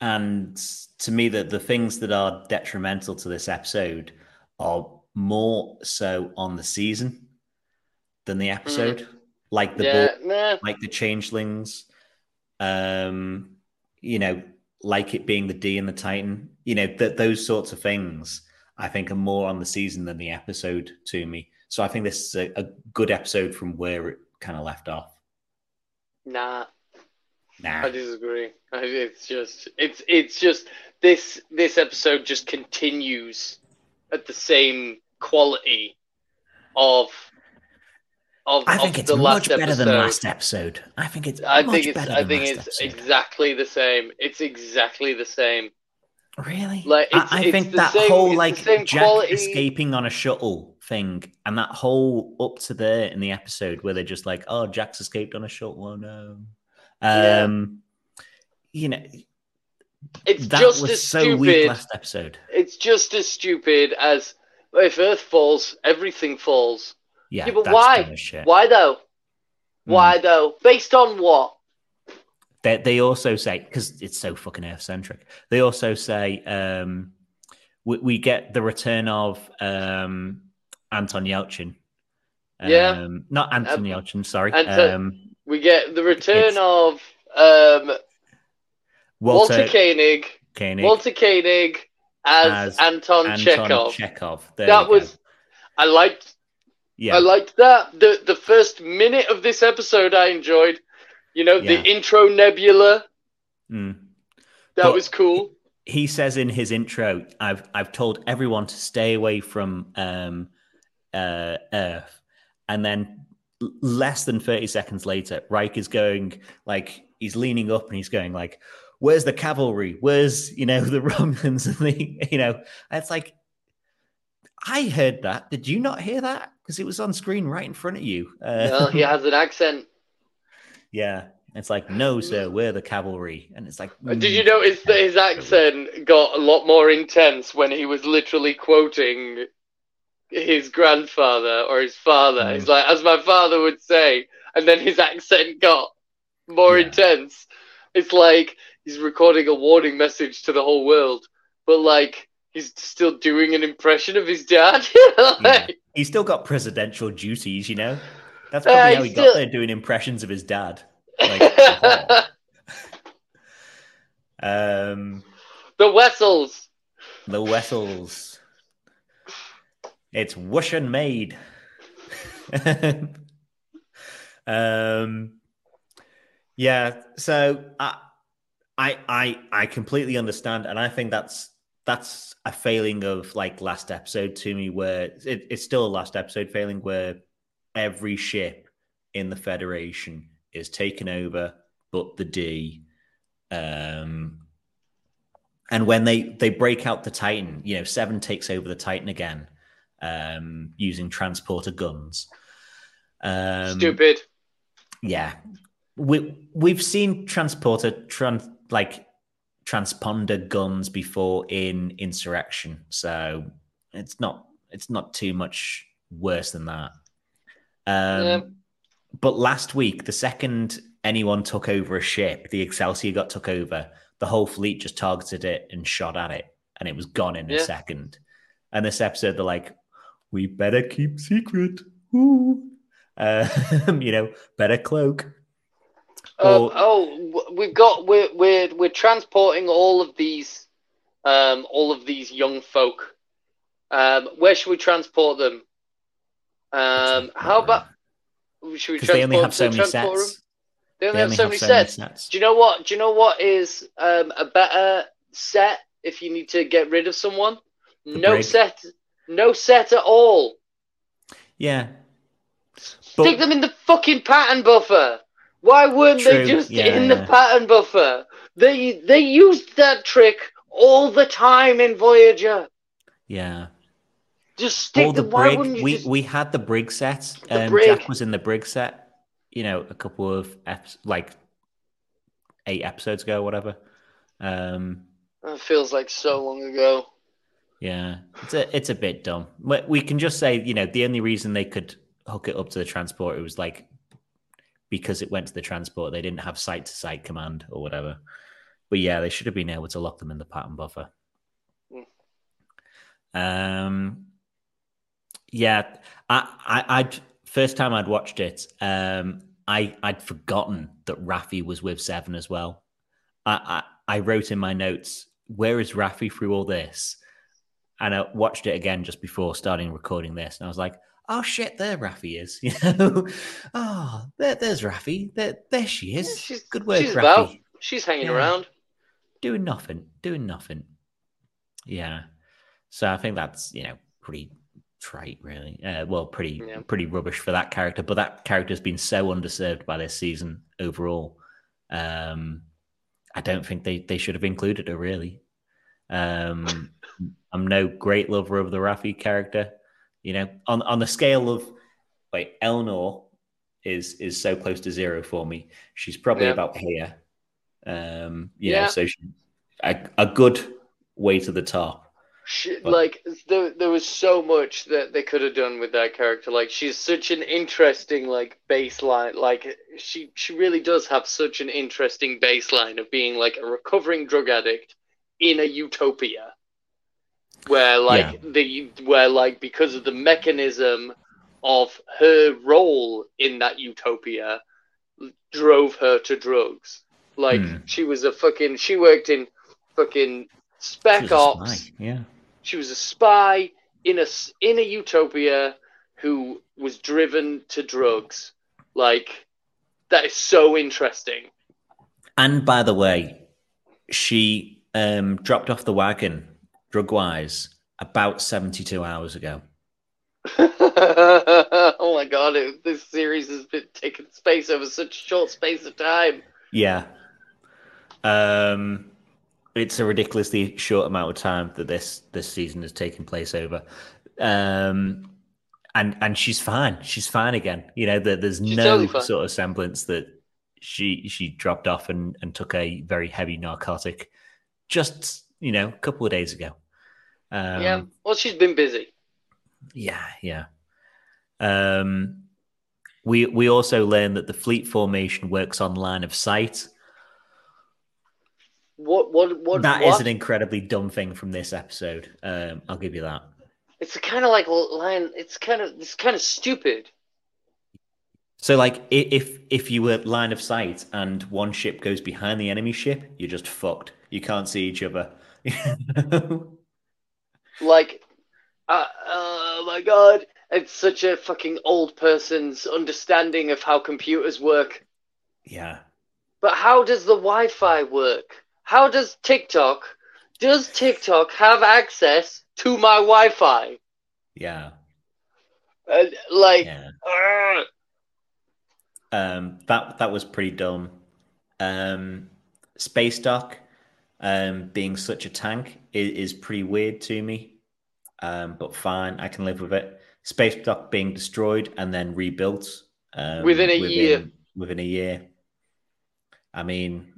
and to me, that the things that are detrimental to this episode are more so on the season than the episode, mm. like the yeah, nah. like the changelings. Um, you know, like it being the D and the Titan, you know, that those sorts of things I think are more on the season than the episode to me. So I think this is a, a good episode from where it kind of left off. Nah. Nah. I disagree. It's just it's it's just this this episode just continues at the same quality of of, I think it's much better episode. than last episode. I think it's. I think it's. I think it's episode. exactly the same. It's exactly the same. Really? Like, I, I think that same, whole like Jack quality. escaping on a shuttle thing, and that whole up to there in the episode where they're just like, "Oh, Jack's escaped on a shuttle." Oh no. Um, yeah. you know, it's that just was as so stupid. weak last episode. It's just as stupid as if Earth falls, everything falls. Yeah, yeah but why? Why though? Hmm. Why mm. though? Based on what? They, they also say because it's so fucking Earth centric. They also say um, we, we, get the return of um, Anton Yelchin. Um, yeah, not Anton Yelchin. Sorry. Um, we get the return of um, Walter, Walter Koenig. Koenig. Walter Koenig as, as Anton, Anton Chekhov. Chekhov. that was. Go. I liked yeah. I liked that. The the first minute of this episode I enjoyed. You know, yeah. the intro nebula. Mm. That but was cool. He says in his intro, I've I've told everyone to stay away from um, uh, Earth. And then less than 30 seconds later, Riker's going like he's leaning up and he's going like, Where's the cavalry? Where's you know [LAUGHS] the Romulans and the you know? It's like I heard that. Did you not hear that? Because it was on screen right in front of you. Uh, well, he has an accent. [LAUGHS] Yeah. It's like, no, sir, we're the cavalry. And it's like, mm. did you notice that his accent got a lot more intense when he was literally quoting his grandfather or his father? Mm. He's like, as my father would say. And then his accent got more yeah. intense. It's like he's recording a warning message to the whole world. But like, he's still doing an impression of his dad. [LAUGHS] like, yeah. He's still got presidential duties, you know. That's probably uh, how he still... got there, doing impressions of his dad. Like, [LAUGHS] [LAUGHS] um, the Wessels. The Wessels. It's whoosh and made. um, yeah. So I, I, I, I completely understand, and I think that's that's a failing of like last episode to me, where it, it's still a last episode failing where every ship in the Federation is taken over, but the D. Um, and when they they break out the Titan, you know, Seven takes over the Titan again, um, using transporter guns. Um, Stupid. Yeah, we we've seen transporter trans like transponder guns before in Insurrection, so it's not it's not too much worse than that. Um, yeah. But last week, the second anyone took over a ship, the Excelsior got took over, the whole fleet just targeted it and shot at it, and it was gone in yeah. a second. And this episode, they're like, "We better keep secret." Ooh. [LAUGHS] Uh, you know, better cloak. Um, oh, we've got we're we're we're transporting all of these, um, all of these young folk. Um, where should we transport them? Um, how about should we Because they only transport have so many transport room? sets. They only They have only so have many so many sets. sets. Do you know what? Do you know what is um, a better set if you need to get rid of someone? The no brig. set, no set at all. Yeah. Stick them in the fucking pattern buffer. Why weren't they just yeah, in the pattern buffer? They they used that trick all the time in Voyager. Yeah. Just stick Or the them. Why brig. wouldn't you We just? we had the brig set. The Um, brig. Jack was in the brig set. You know, a couple of eps- like eight episodes ago, or whatever. Um, That feels like so long ago. yeah, it's a it's a bit dumb. We, we can just say, you know, the only reason they could hook it up to the transporter was like because it went to the transport. They didn't have site to site command or whatever. But yeah, they should have been able to lock them in the pattern buffer. Mm. Um, yeah, I, I, I'd first time I'd watched it, um, I, I'd forgotten that Raffi was with Seven as well. I, I, I wrote in my notes, "Where is Raffi through all this?" And I watched it again just before starting recording this, and I was like, "Oh shit, there Raffi is." [LAUGHS] You know, oh, there, there's Raffi. There, there she is. Yeah, she's Good work, she's about. She's hanging Yeah. around. doing nothing, doing nothing. Yeah. So I think that's you know pretty trite, really. Uh, well, pretty Yeah. pretty rubbish for that character. But that character's been so underserved by this season overall. Um, I don't think they they should have included her really. Um, I'm no great lover of the Raffi character. You know, on on the scale of wait, Elnor is is so close to zero for me. She's probably Yeah. about here. Um, you Yeah. know, so she, a, a good way to the top. She, But- like there, there was so much that they could have done with that character. Like she's such an interesting like baseline. Like she she really does have such an interesting baseline of being like a recovering drug addict in a utopia, where like the where like because of the mechanism of her role in that utopia drove her to drugs. Like Hmm. she was a fucking she worked in fucking spec ops. Yeah. She was a spy in a in a utopia who was driven to drugs. Like that is so interesting. And by the way, she um, dropped off the wagon drug wise about 72 hours ago. [LAUGHS] oh my god, it, this series has been taking space over such a short space of time. Yeah. Um, it's a ridiculously short amount of time that this this season has taken place over. Um, and and she's fine. She's fine again. You know, that there's She's no totally sort of semblance that she she dropped off and, and took a very heavy narcotic just, you know, a couple of days ago. Um, yeah. Well, she's been busy. Yeah, yeah. Um, we we also learned that the fleet formation works on line of sight. What? What? What? That is what? an incredibly dumb thing from this episode. Um, I'll give you that. It's kind of like line. It's kind of. It's kind of stupid. So, like, if if you were line of sight and one ship goes behind the enemy ship, you're just fucked. You can't see each other. [LAUGHS] Like, uh, oh my god, it's such a fucking old person's understanding of how computers work. yeah, But how does the Wi-Fi work? How does TikTok? Does TikTok have access to my Wi-Fi? yeah, Uh, like, yeah. ugh. Um, that that was pretty dumb. Um, Space Dock um, being such a tank is, is pretty weird to me, um, but fine, I can live with it. Space Dock being destroyed and then rebuilt um, Within a year. Within a year. I mean,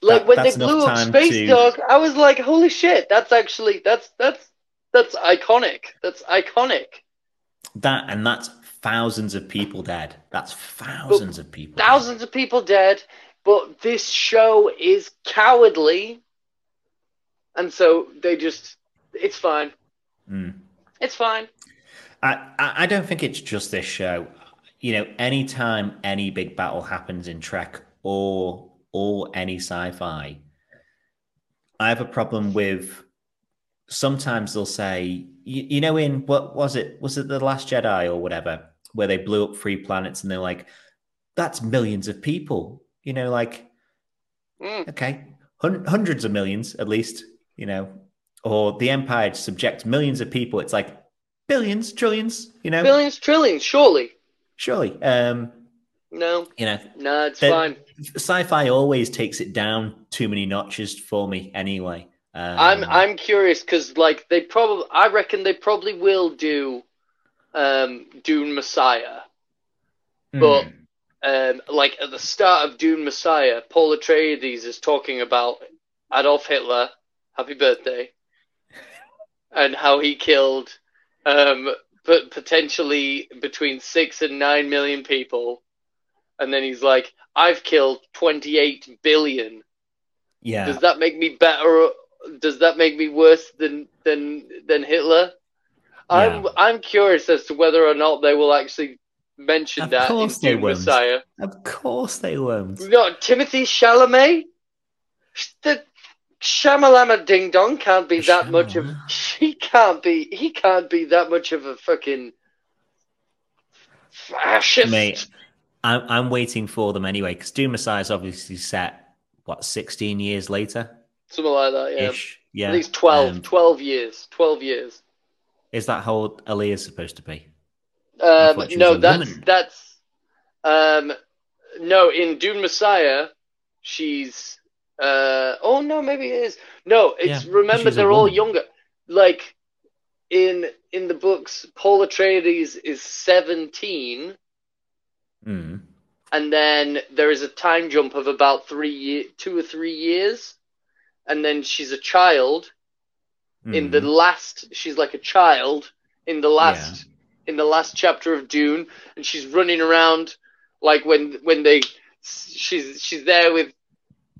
like That- when they blew up Space to- Dog, I was like, holy shit, that's actually that's that's that's iconic. That's iconic. that and that's thousands of people dead. That's thousands of people. dead. Thousands of people dead, but this show is cowardly, and so they just it's fine. Mm. It's fine. I, I don't think it's just this show. You know, anytime any big battle happens in Trek, or or any sci-fi, I have a problem with sometimes they'll say, you, you know, in what was it? Was it the Last Jedi or whatever, where they blew up three planets and they're like, that's millions of people. You know, like, Mm. okay, hun- hundreds of millions at least. You know, or the Empire subjects millions of people. It's like billions, trillions. You know, Billions, trillions, surely. surely. Um, No, you know, no, it's fine. sci-fi always takes it down too many notches for me anyway. Um, I'm I'm curious because like they probably I reckon they probably will do um Dune Messiah. but- hmm, Um like at the start of Dune Messiah, Paul Atreides is talking about Adolf Hitler, happy birthday, and how he killed um but potentially between six and nine million people. And then he's like, I've killed twenty eight billion. yeah, Does that make me better? Does that make me worse than than than Hitler? I'm I'm curious as to whether or not they will actually mention Of that in they Dune won't. Messiah. of course they won't. We've got Timothy Chalamet. The Shamalama Ding Dong can't be that much of. He can't be. He can't be that much of a fucking fascist. Mate, I'm, I'm waiting for them anyway because Dune Messiah is obviously set what 16 years later Something like that. Yeah. ish. Yeah, At least 12, Um, 12 years. Twelve years. is that how old Alia's supposed to be? Um, thought she was no, that's woman. that's um, no. In Dune Messiah, she's uh, oh no, maybe it is. No, it's Yeah, remember they're all younger. Like in in the books, Paul Atreides is seventeen, Mm. and then there is a time jump of about three year, two or three years, and then she's a child. In the Mm. last, she's like a child in the last in the last chapter of Dune, and she's running around like when when they she's she's there with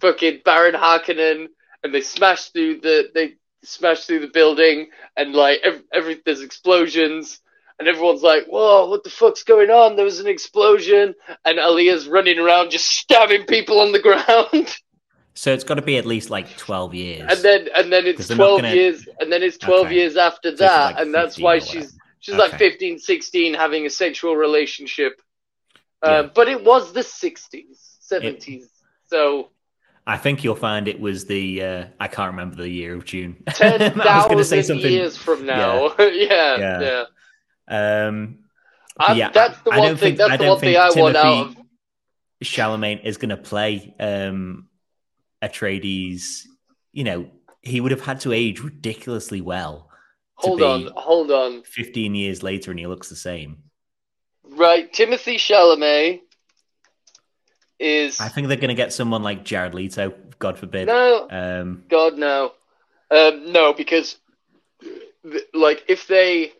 fucking Baron Harkonnen, and they smash through the they smash through the building, and like every, every there's explosions. And everyone's like, "Whoa, what the fuck's going on?" There was an explosion, and Alia's running around just stabbing people on the ground. [LAUGHS] So it's got to be at least like 12 years. and then and then it's 12 gonna- years and then it's 12 Okay. years after that like and that's why she's she's Okay. like 15 16 having a sexual relationship uh, Yeah. but it was the 60s 70s so I think you'll find it was the uh, I can't remember the year of Dune. [LAUGHS] I was 10,000 gonna say something. years from now [LAUGHS] yeah yeah, Yeah. Um, yeah, that's the I one don't thing think- that's the one thing I want out of Chalamet is going to play um, Atreides. You know, he would have had to age ridiculously well. Hold on hold on 15 years later and he looks the same. right Timothy Chalamet is I think they're going to get someone like Jared Leto, God forbid. no Um, God no, um, no, because like if they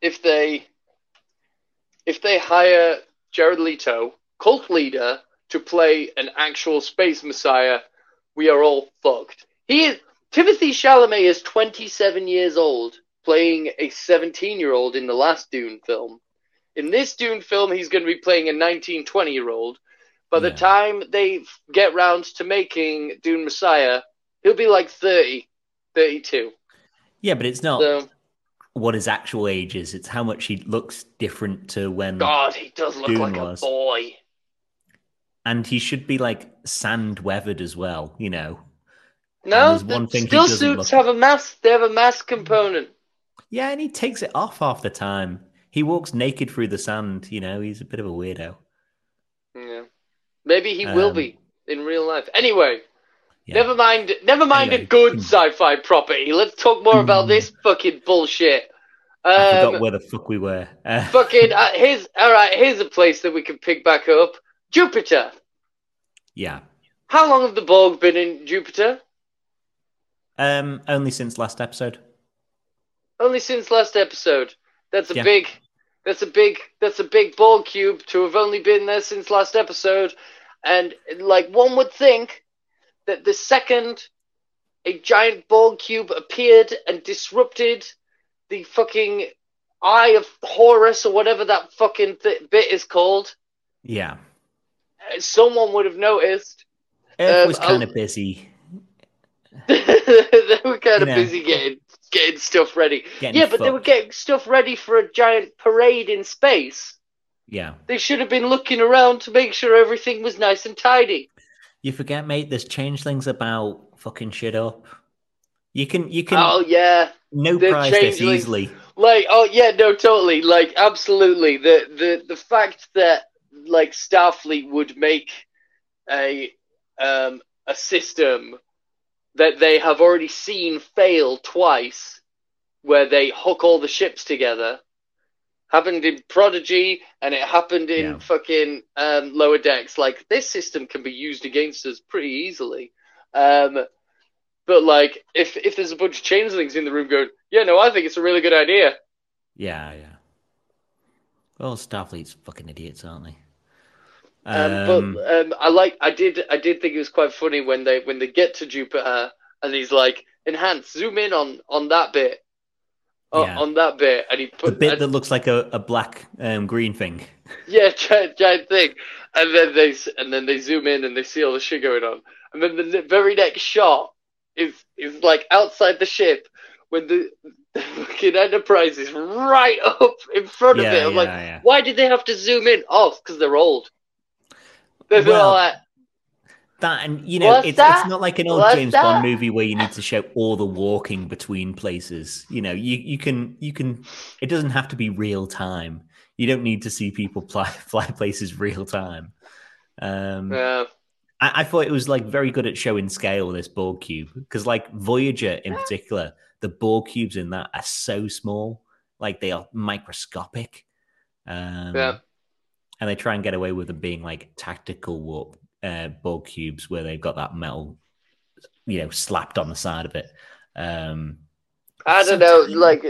if they if they hire Jared Leto, cult leader, to play an actual space messiah, we are all fucked. He is Timothy Chalamet is twenty seven years old, playing a seventeen year old in the last Dune film. In this Dune film, he's going to be playing a 19, 20 year old. By the Yeah. time they get round to making Dune Messiah, he'll be like 30, 32. yeah, but it's not So, what his actual age is. It's how much he looks different to when. God, he does look Dune like was. a boy. And he should be like sand weathered as well, you know. No, one thing still suits look- have a mask. They have a mask component. Yeah, and he takes it off half the time. He walks naked through the sand, you know, he's a bit of a weirdo. Yeah, maybe he will Um, be in real life. Anyway, Yeah. never mind. Never mind Anyway. a good sci-fi property. Let's talk more about Hmm. this fucking bullshit. I Um, forgot where the fuck we were. Uh, fucking uh, [LAUGHS] here's all right. Here's a place that we can pick back up. Jupiter. yeah. How long have the Borg been in Jupiter? Um, only since last episode. Only since last episode. That's a Yeah. big. That's a big. That's a big Borg cube to have only been there since last episode, and like one would think that the second a giant Borg cube appeared and disrupted the fucking Eye of Horus or whatever that fucking th- bit is called, Yeah. someone would have noticed. Earth Um, was kind of busy. [LAUGHS] they were kind of busy getting getting stuff ready. Getting yeah, but they were getting stuff ready for a giant parade in space. Yeah. They should have been looking around to make sure everything was nice and tidy. You forget, mate, there's changelings about fucking shit up. You can you can Oh yeah, no the prize this easily. like oh yeah, no, totally, like absolutely. The the the fact that like Starfleet would make a um a system that they have already seen fail twice, where they hook all the ships together. Happened in Prodigy, and it happened in Yeah. fucking um, Lower Decks. Like this system can be used against us pretty easily. Um, but like, if if there's a bunch of changelings in the room going, yeah, no, I think it's a really good idea. Yeah, yeah. Well, Starfleet's fucking idiots, aren't they? Um, Um, but um, I like, I did, I did think it was quite funny when they when they get to Jupiter and he's like, enhance, zoom in on on that bit, on, Yeah. on that bit, and he put the bit and- that looks like a, a black um, green thing. [LAUGHS] yeah, giant, giant thing, and then they and then they zoom in and they see all the shit going on, and then the very next shot is is like outside the ship when the, [LAUGHS] the fucking Enterprise is right up in front of Yeah, it. I'm yeah, like, yeah. why did they have to zoom in? Oh, because they're old. They're Well, like, That and you know, it's that? it's not like an old What's James that? Bond movie where you need to show all the walking between places. You know, you you can you can. It doesn't have to be real time. You don't need to see people [LAUGHS] fly fly places real time. Um, yeah. I, I thought it was like very good at showing scale this Borg cube because like Voyager in particular, the Borg cubes in that are so small, like they are microscopic. Um, Yeah. And they try and get away with them being like tactical warp uh, Borg cubes where they've got that metal, you know, slapped on the side of it. Um, I don't know, like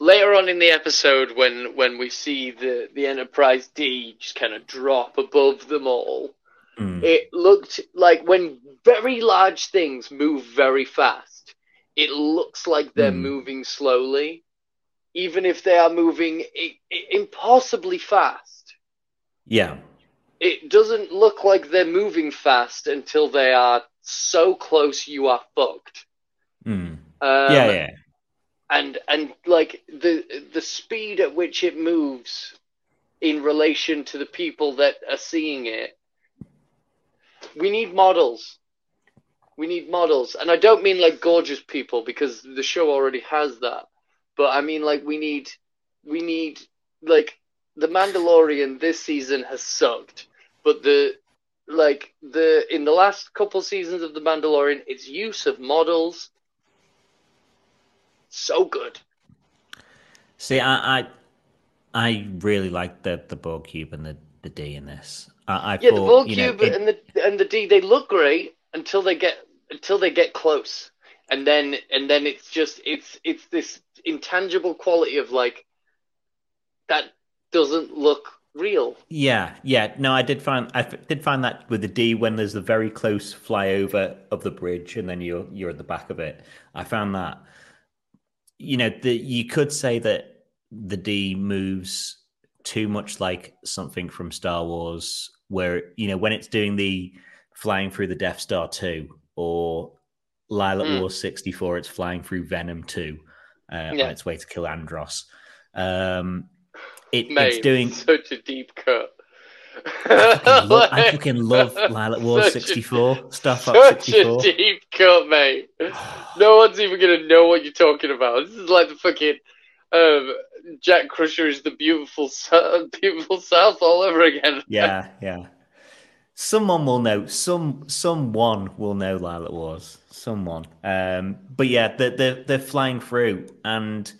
later on in the episode when when we see the the Enterprise D just kind of drop above them all, mm, it looked like when very large things move very fast, it looks like they're Hmm. moving slowly, even if they are moving impossibly fast. Yeah, It doesn't look like they're moving fast until they are so close you are fucked. mm, Um, yeah, yeah, and and like the the speed at which it moves in relation to the people that are seeing it. We need models. We need models. And i don't mean like gorgeous people because the show already has that. But i mean like we need we need like the mandalorian this season has sucked but the like the in the last couple seasons of the mandalorian its use of models so good See, I, I, I really like the the Borg cube and the the D in this. I, I Yeah, the thought, Borg you know, cube it- and the and the D they look great until they get until they get close, and then and then it's just it's it's this intangible quality of like that doesn't look real. Yeah, yeah. No, I did find I f- did find that with the D when there's the very close flyover of the bridge and then you're you're at the back of it. I found that you know the you could say that the D moves too much like something from Star Wars, where you know when it's doing the flying through the Death Star two or Lylat Hmm. Wars sixty four, it's flying through Venom two uh, Yeah. on its way to kill Andross. Um, it, Mate, it's doing [LAUGHS] such a deep cut. I fucking love, I [LAUGHS] fucking love Lylat Wars such a- 64 [LAUGHS] stuff up Such 64. a deep cut, mate. No one's even gonna know what you're talking about. This is like the fucking um, Jack Crusher is the beautiful, beautiful South all over again. yeah, yeah. Someone will know. Some someone will know Lylat Wars. Someone. Um, but yeah, they're, they're they're flying through, and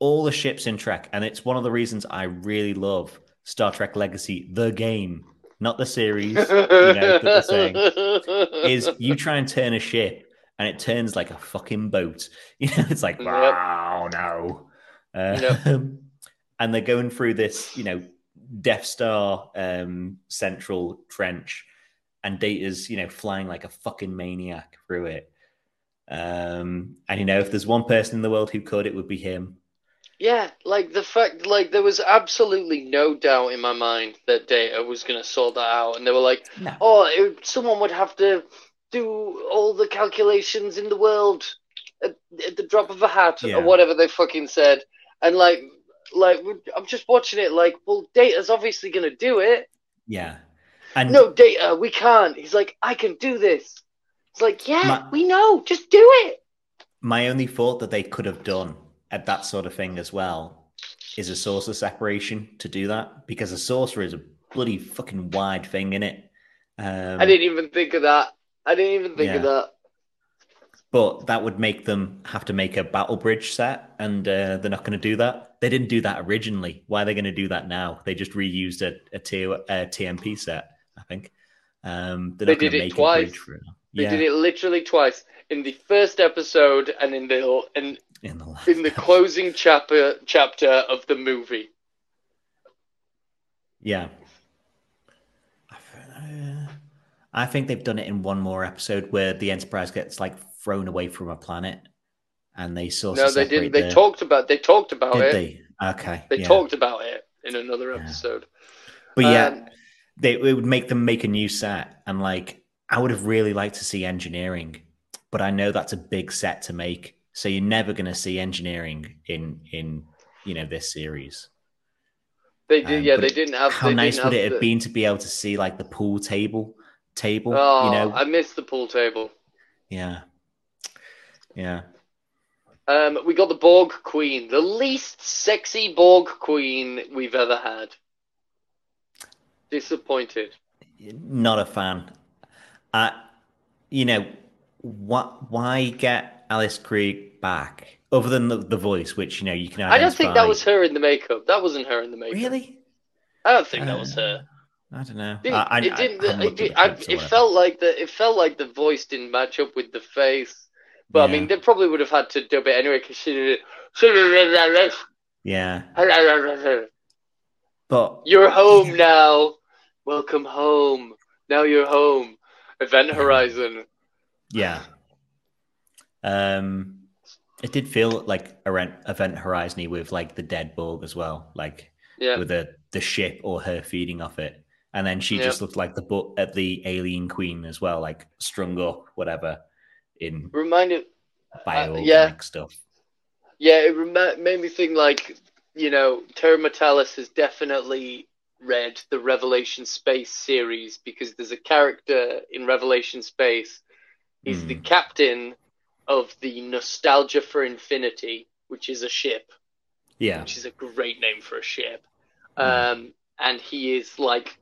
all the ships in Trek, and it's one of the reasons I really love Star Trek Legacy, the game, not the series. you know, saying, is you try and turn a ship and it turns like a fucking boat. [LAUGHS] You know, it's like, Yep. wow, no. Uh, Yep. [LAUGHS] and they're going through this, you know, Death Star um, central trench, and Data's, you know, flying like a fucking maniac through it. Um, and you know, if there's one person in the world who could, it would be him. Yeah, like the fact, like there was absolutely no doubt in my mind that Data was going to sort that out, and they were like, No. "Oh, it, someone would have to do all the calculations in the world at, at the drop of a hat, Yeah. or whatever they fucking said." And like, like I'm just watching it, like, well, Data's obviously going to do it. Yeah. And No, Data, we can't. He's like, I can do this. It's like, yeah, My- we know, just do it. my only thought that they could have done at that sort of thing as well is a saucer separation to do that because a saucer is a bloody fucking wide thing in it. Um, I didn't even think of that. I didn't even think of that. but that would make them have to make a battle bridge set, and uh, they're not going to do that. They didn't do that originally. Why are they going to do that now? They just reused a, a, T- a TMP set, I think. Um, they're not going did it twice. a bridge for it. They yeah, did it literally twice in the first episode and in the in, in the last in the closing chapter chapter of the movie. Yeah. I think they've done it in one more episode where the Enterprise gets like thrown away from a planet, and they sort No, of they didn't. They the- talked about they talked about Did it. they? Okay. They yeah. talked about it in another Yeah. episode. but yeah, Um, they it would make them make a new set, and like I would have really liked to see engineering, but I know that's a big set to make, so you're never going to see engineering in in you know this series. they did. Um, yeah, they didn't have. How nice would it have the- been to be able to see like the pool table table? Oh, you know, I missed the pool table. yeah, yeah. Um, we got the Borg Queen, the least sexy Borg Queen we've ever had. Disappointed. Not a fan. Uh, you know, what? Why get Alice Krige back? Other than the, the voice, which you know you can. I don't think that was her in the makeup. That wasn't her in the makeup. Really. I don't think that was Uh, her. I don't know. Didn't- I, I, it didn't. I it, did, the I, clips or it felt like the. It felt like the voice didn't match up with the face. But I mean, they probably would have had to dub it anyway because she did it. Yeah, [LAUGHS] But You're home [LAUGHS] now. Welcome home. Now you're home. Event Horizon. Yeah. Um, it did feel like a rent, Event Horizon with like the dead Borg as well, like Yeah. with the the ship or her feeding off it, and then she Yeah. just looked like the book at the alien queen as well, like strung up, whatever, in Reminded. bioorganic yeah. stuff. Yeah, it rem- made me think like, you know, Terry Matalas has definitely read the Revelation Space series because there's a character in Revelation Space. He's the Hmm. captain of the Nostalgia for Infinity, which is a ship, Yeah, which is a great name for a ship. Hmm. Um, and he is like,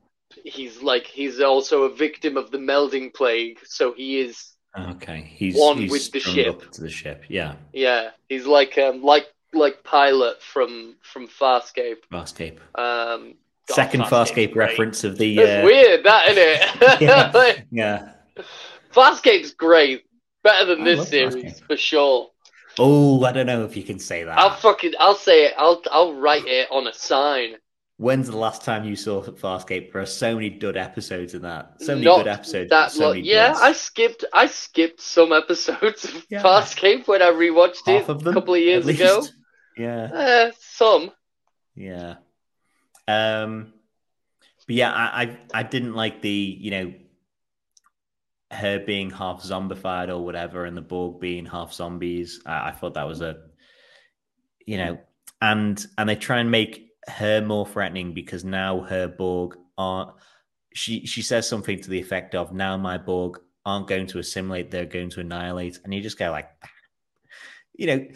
he's like, he's also a victim of the melding plague. So he is, okay. He's One he's with the ship. to the ship. Yeah, yeah, he's like, um, like, like Pilot from from Farscape. Farscape. Um, God, Second Farscape's Farscape reference of the. It's Uh, weird, that isn't [LAUGHS] Yeah. [LAUGHS] it? yeah. Farscape's great, better than I this series Farscape. for sure. Oh, I don't know if you can say that. I'll fucking, I'll say it. I'll, I'll write it on a sign. When's the last time you saw Farscape? There are so many dud episodes in that. So many Not good episodes. That so many yeah, duds. I skipped, I skipped some episodes of Yeah. Farscape when I rewatched half it them a couple of years ago. Yeah, Eh, some. yeah. Um, but yeah, I, I I didn't like the you know her being half zombified or whatever, and the Borg being half zombies. I, I thought that was a you know, and and they try and make her more threatening because now her Borg aren't. She she says something to the effect of, "Now my Borg aren't going to assimilate; they're going to annihilate." And you just go like, you know,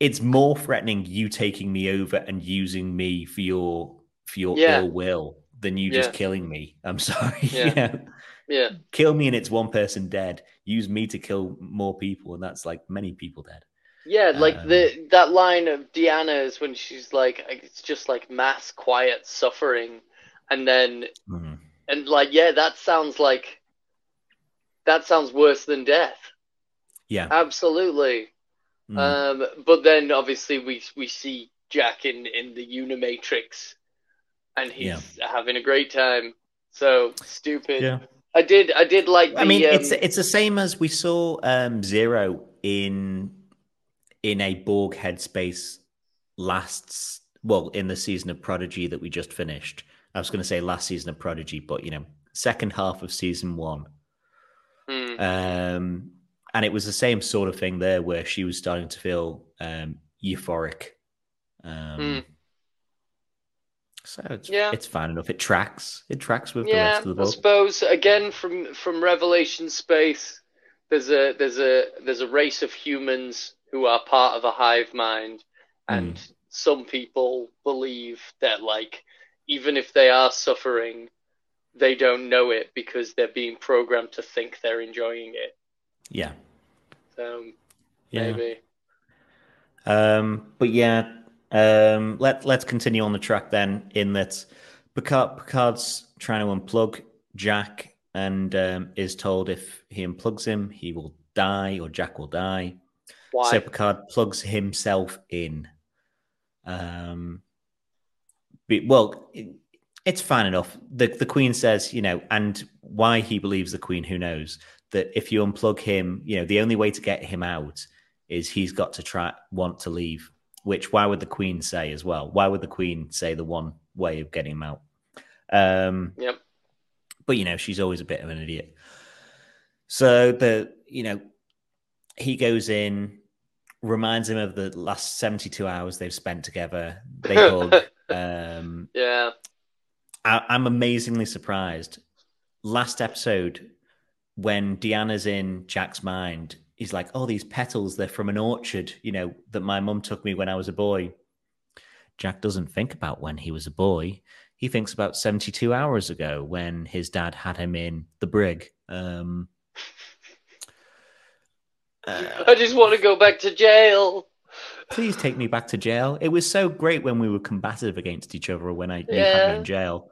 it's more threatening you taking me over and using me for your for your Yeah. ill will than you Yeah. just killing me. I'm [LAUGHS] sorry. Yeah. you know? Yeah. Kill me and it's one person dead. Use me to kill more people, and that's like many people dead. Yeah, like Um, the that line of Deanna's when she's like, it's just like mass quiet suffering, and then Mhm. and like yeah, that sounds like that sounds worse than death. Yeah. Absolutely. Mm. Um, but then obviously we we see Jack in in the Unimatrix, and he's having a great time. So stupid. yeah. I did I did like. The, I mean, um, it's it's the same as we saw um, Zero in in a Borg headspace lasts well in the season of Prodigy that we just finished. I was going to say last season of Prodigy, but you know, second half of season one. Mm. Um, and it was the same sort of thing there where she was starting to feel um, euphoric. Um, Mm. So it's, Yeah. it's fine enough. It tracks. It tracks with the rest of the book. I suppose again from from Revelation space, there's a there's a there's a race of humans who are part of a hive mind, and Mm. some people believe that like even if they are suffering, they don't know it because they're being programmed to think they're enjoying it. Yeah. Um, Yeah. maybe. Um, but yeah, um, let let's continue on the track then. In that, Picard, Picard's trying to unplug Jack, and um, is told if he unplugs him, he will die, or Jack will die. Why? So Picard plugs himself in. Um, be- well, it- it's fine enough. The the Queen says, you know, and why he believes the Queen, who knows? That if you unplug him, you know, the only way to get him out is he's got to try want to leave. Which why would the Queen say as well? Why would the Queen say the one way of getting him out? Um, Yep. but you know she's always a bit of an idiot so the you know he goes in reminds him of the last 72 hours they've spent together they [LAUGHS] hug um Yeah. I, i'm amazingly surprised last episode when deanna's in jack's mind he's like oh these petals they're from an orchard you know that my mum took me when i was a boy jack doesn't think about when he was a boy he thinks about 72 hours ago when his dad had him in the brig. Um, uh, I just want to go back to jail. please take me back to jail. It was so great when we were combative against each other when I you had Yeah. me in jail.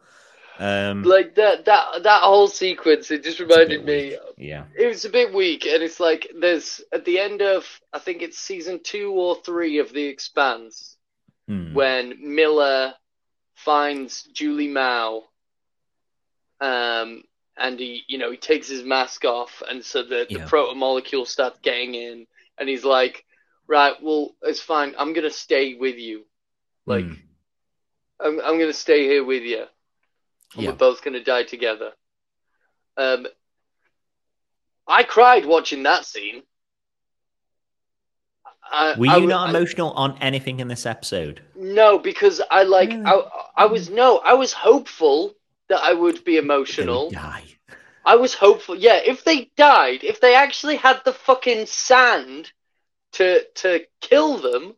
Um, Like that that that whole sequence, it just it's a bit reminded me weak. Yeah. it was a bit weak and it's like there's at the end of I think it's season two or three of The Expanse Hmm. when Miller finds Julie Mao um and he you know he takes his mask off and so the, the Yeah. proto molecule starts getting in and he's like right well it's fine I'm gonna stay with you like Hmm. I'm I'm gonna stay here with you and Yeah. we're both gonna die together um I cried watching that scene I, Were you w- not I- emotional on anything in this episode? No, because I like Really? I I was no, I was hopeful that I would be emotional. die. I was hopeful. Yeah, if they died, if they actually had the fucking sand to to kill them,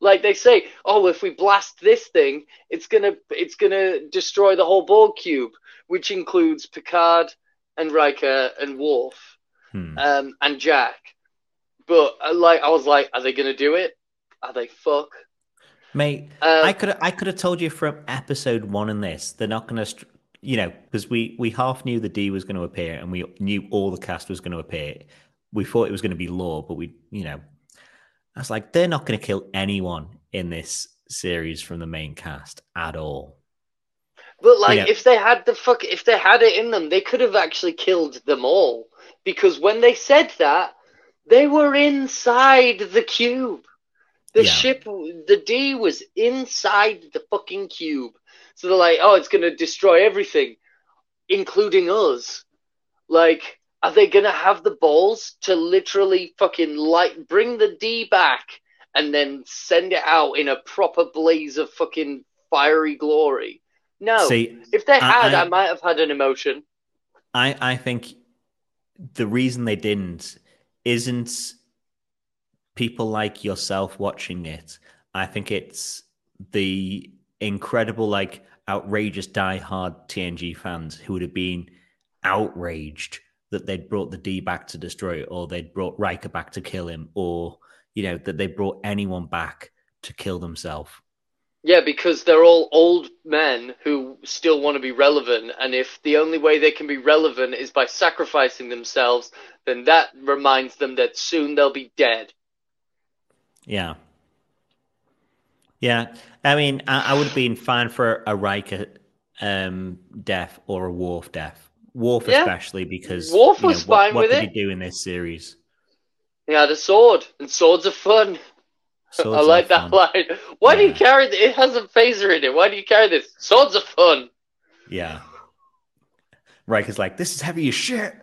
like they say, oh, if we blast this thing, it's gonna it's gonna destroy the whole Borg cube, which includes Picard and Riker and Worf Hmm. um, and Jack. But uh, like I was like, are they gonna do it? Are they fuck? Mate, Um, I could I could have told you from episode one in this they're not going to, you know, because we we half knew the D was going to appear and we knew all the cast was going to appear. We thought it was going to be Law, but we, you know, I was like, they're not going to kill anyone in this series from the main cast at all. But like, Yeah. if they had the fuck, if they had it in them, they could have actually killed them all. Because when they said that, they were inside the cube. The Yeah. ship, the D was inside the fucking cube. So they're like, oh, it's gonna destroy everything, including us. Like, are they gonna have the balls to literally fucking light, bring the D back, and then send it out in a proper blaze of fucking fiery glory? No. See, If they I- had, I, I- might have had an emotion. I I think the reason they didn't isn't people like yourself watching it. I think it's the incredible, like outrageous die-hard TNG fans who would have been outraged that they'd brought the D back to destroy it, or they'd brought Riker back to kill him, or you know that they brought anyone back to kill themselves. Yeah, because they're all old men who still want to be relevant, and if the only way they can be relevant is by sacrificing themselves, then that reminds them that soon they'll be dead. Yeah. Yeah. I mean, I, I would have been fine for a Riker um, death or a Worf death. Worf, Yeah. especially because Worf you know, was what, what with did it. he do in this series? He had a sword, and swords are fun. [LAUGHS] Swords I like that fun. line. Why do you carry th- it? has a phaser in it. Why do you carry this? Swords are fun. Yeah. Riker's like, this is heavy as shit.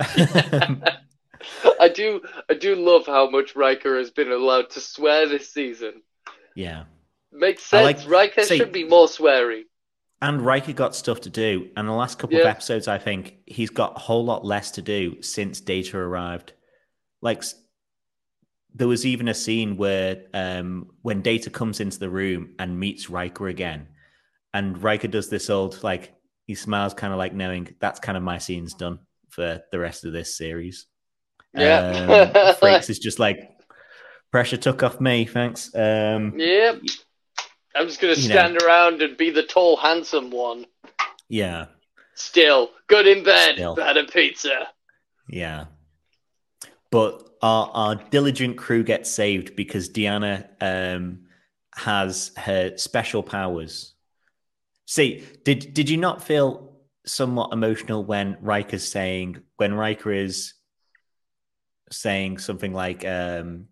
[LAUGHS] I do I do love how much Riker has been allowed to swear this season. yeah. Makes sense. like- Riker see- should be more sweary. And Riker got stuff to do. And the last couple of episodes, I think he's got a whole lot less to do since Data arrived. Like, there was even a scene where um, when Data comes into the room and meets Riker again, and Riker does this old, like, he smiles, kind of like knowing that's kind of my scene's done for the rest of this series. Yeah. Um, Frakes [LAUGHS] is just like, pressure took off me, thanks. Um, Yep. I'm just gonna You know. stand around and be the tall, handsome one. yeah. Still, good in bed, Still. bad at pizza. Yeah. But our, our diligent crew gets saved because Deanna um, has her special powers. See, did did you not feel somewhat emotional when Riker's saying when Riker is saying something like um,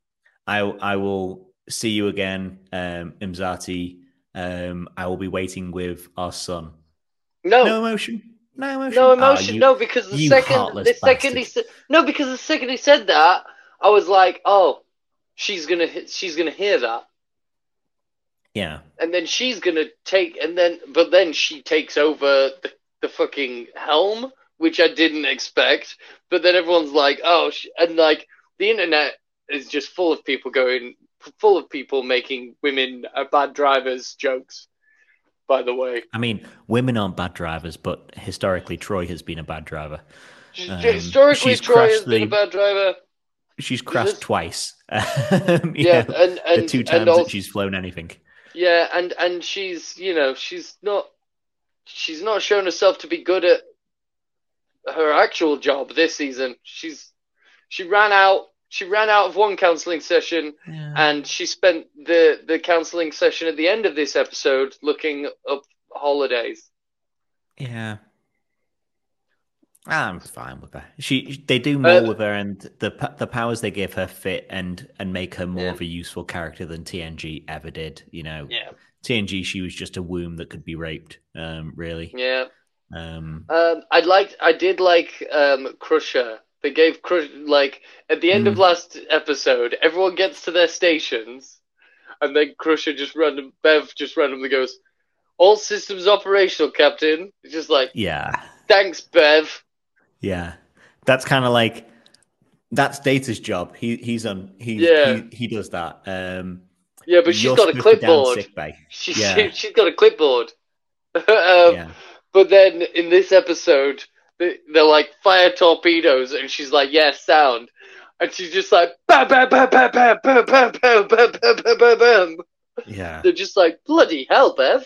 I I will see you again, um, Imzadi. Um, I will be waiting with our son. No, No emotion. No emotion. no Ah, emotion. you- no, because the second, the second he said, no, because the second he said that, I was like, oh, she's gonna, hit- she's gonna hear that, Yeah. and then she's gonna take, and then, but then she takes over the, the fucking helm, which I didn't expect. But then everyone's like, oh, and like the internet is just full of people going, full of people making women are bad drivers jokes. By the way, I mean, women aren't bad drivers, but historically, Troi has been a bad driver. Um, historically, Troi has crashed been a bad driver. She's crashed twice. You [LAUGHS] Yeah, know, and the and two times and also, that she's flown anything. yeah, and and she's you know she's not she's not shown herself to be good at her actual job this season. She's she ran out she ran out of one counseling session and she spent the the counseling session at the end of this episode looking up holidays. Yeah. I'm fine with her. She, they do more Uh, with her, and the the powers they give her fit and and make her more Yeah. of a useful character than TNG ever did. You know, Yeah, TNG she was just a womb that could be raped. Um, really. yeah. Um, Um, I liked, I did like um, Crusher. They gave Crush like at the end of Mm. last episode, everyone gets to their stations, and then Crusher just random, Bev just randomly goes, "All systems operational, Captain." It's just like, yeah. thanks, Bev. Yeah, that's kind of like that's Data's job. He he's on he Yeah. he, he does that. Um, Yeah, but she's got a supposed to be down clipboard. She, Yeah. she, has got a clipboard. [LAUGHS] um, yeah, But then in this episode, they're like fire torpedoes, and she's like, "Yeah, sound," and she's just like, "Bam, bam, bam, bam, bam, bam, bam, bam, bam, bam, bam, bam, bam." yeah, They're just like, "Bloody hell, Bev!"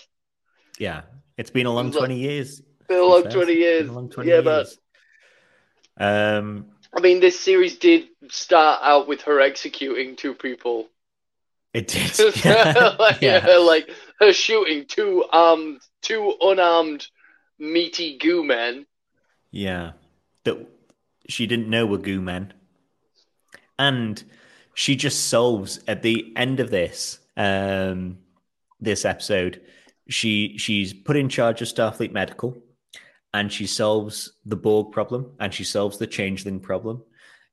yeah. It's been a long Look, twenty years. Been a long fair. twenty years. long 20 Yeah, but years. Um, I mean, this series did start out with her executing two people. it did. yeah. like, yeah. her, like her shooting two armed, two unarmed, meaty goo men. Yeah. That she didn't know were goo men. And she just solves at the end of this um this episode, she she's put in charge of Starfleet Medical and she solves the Borg problem and she solves the changeling problem.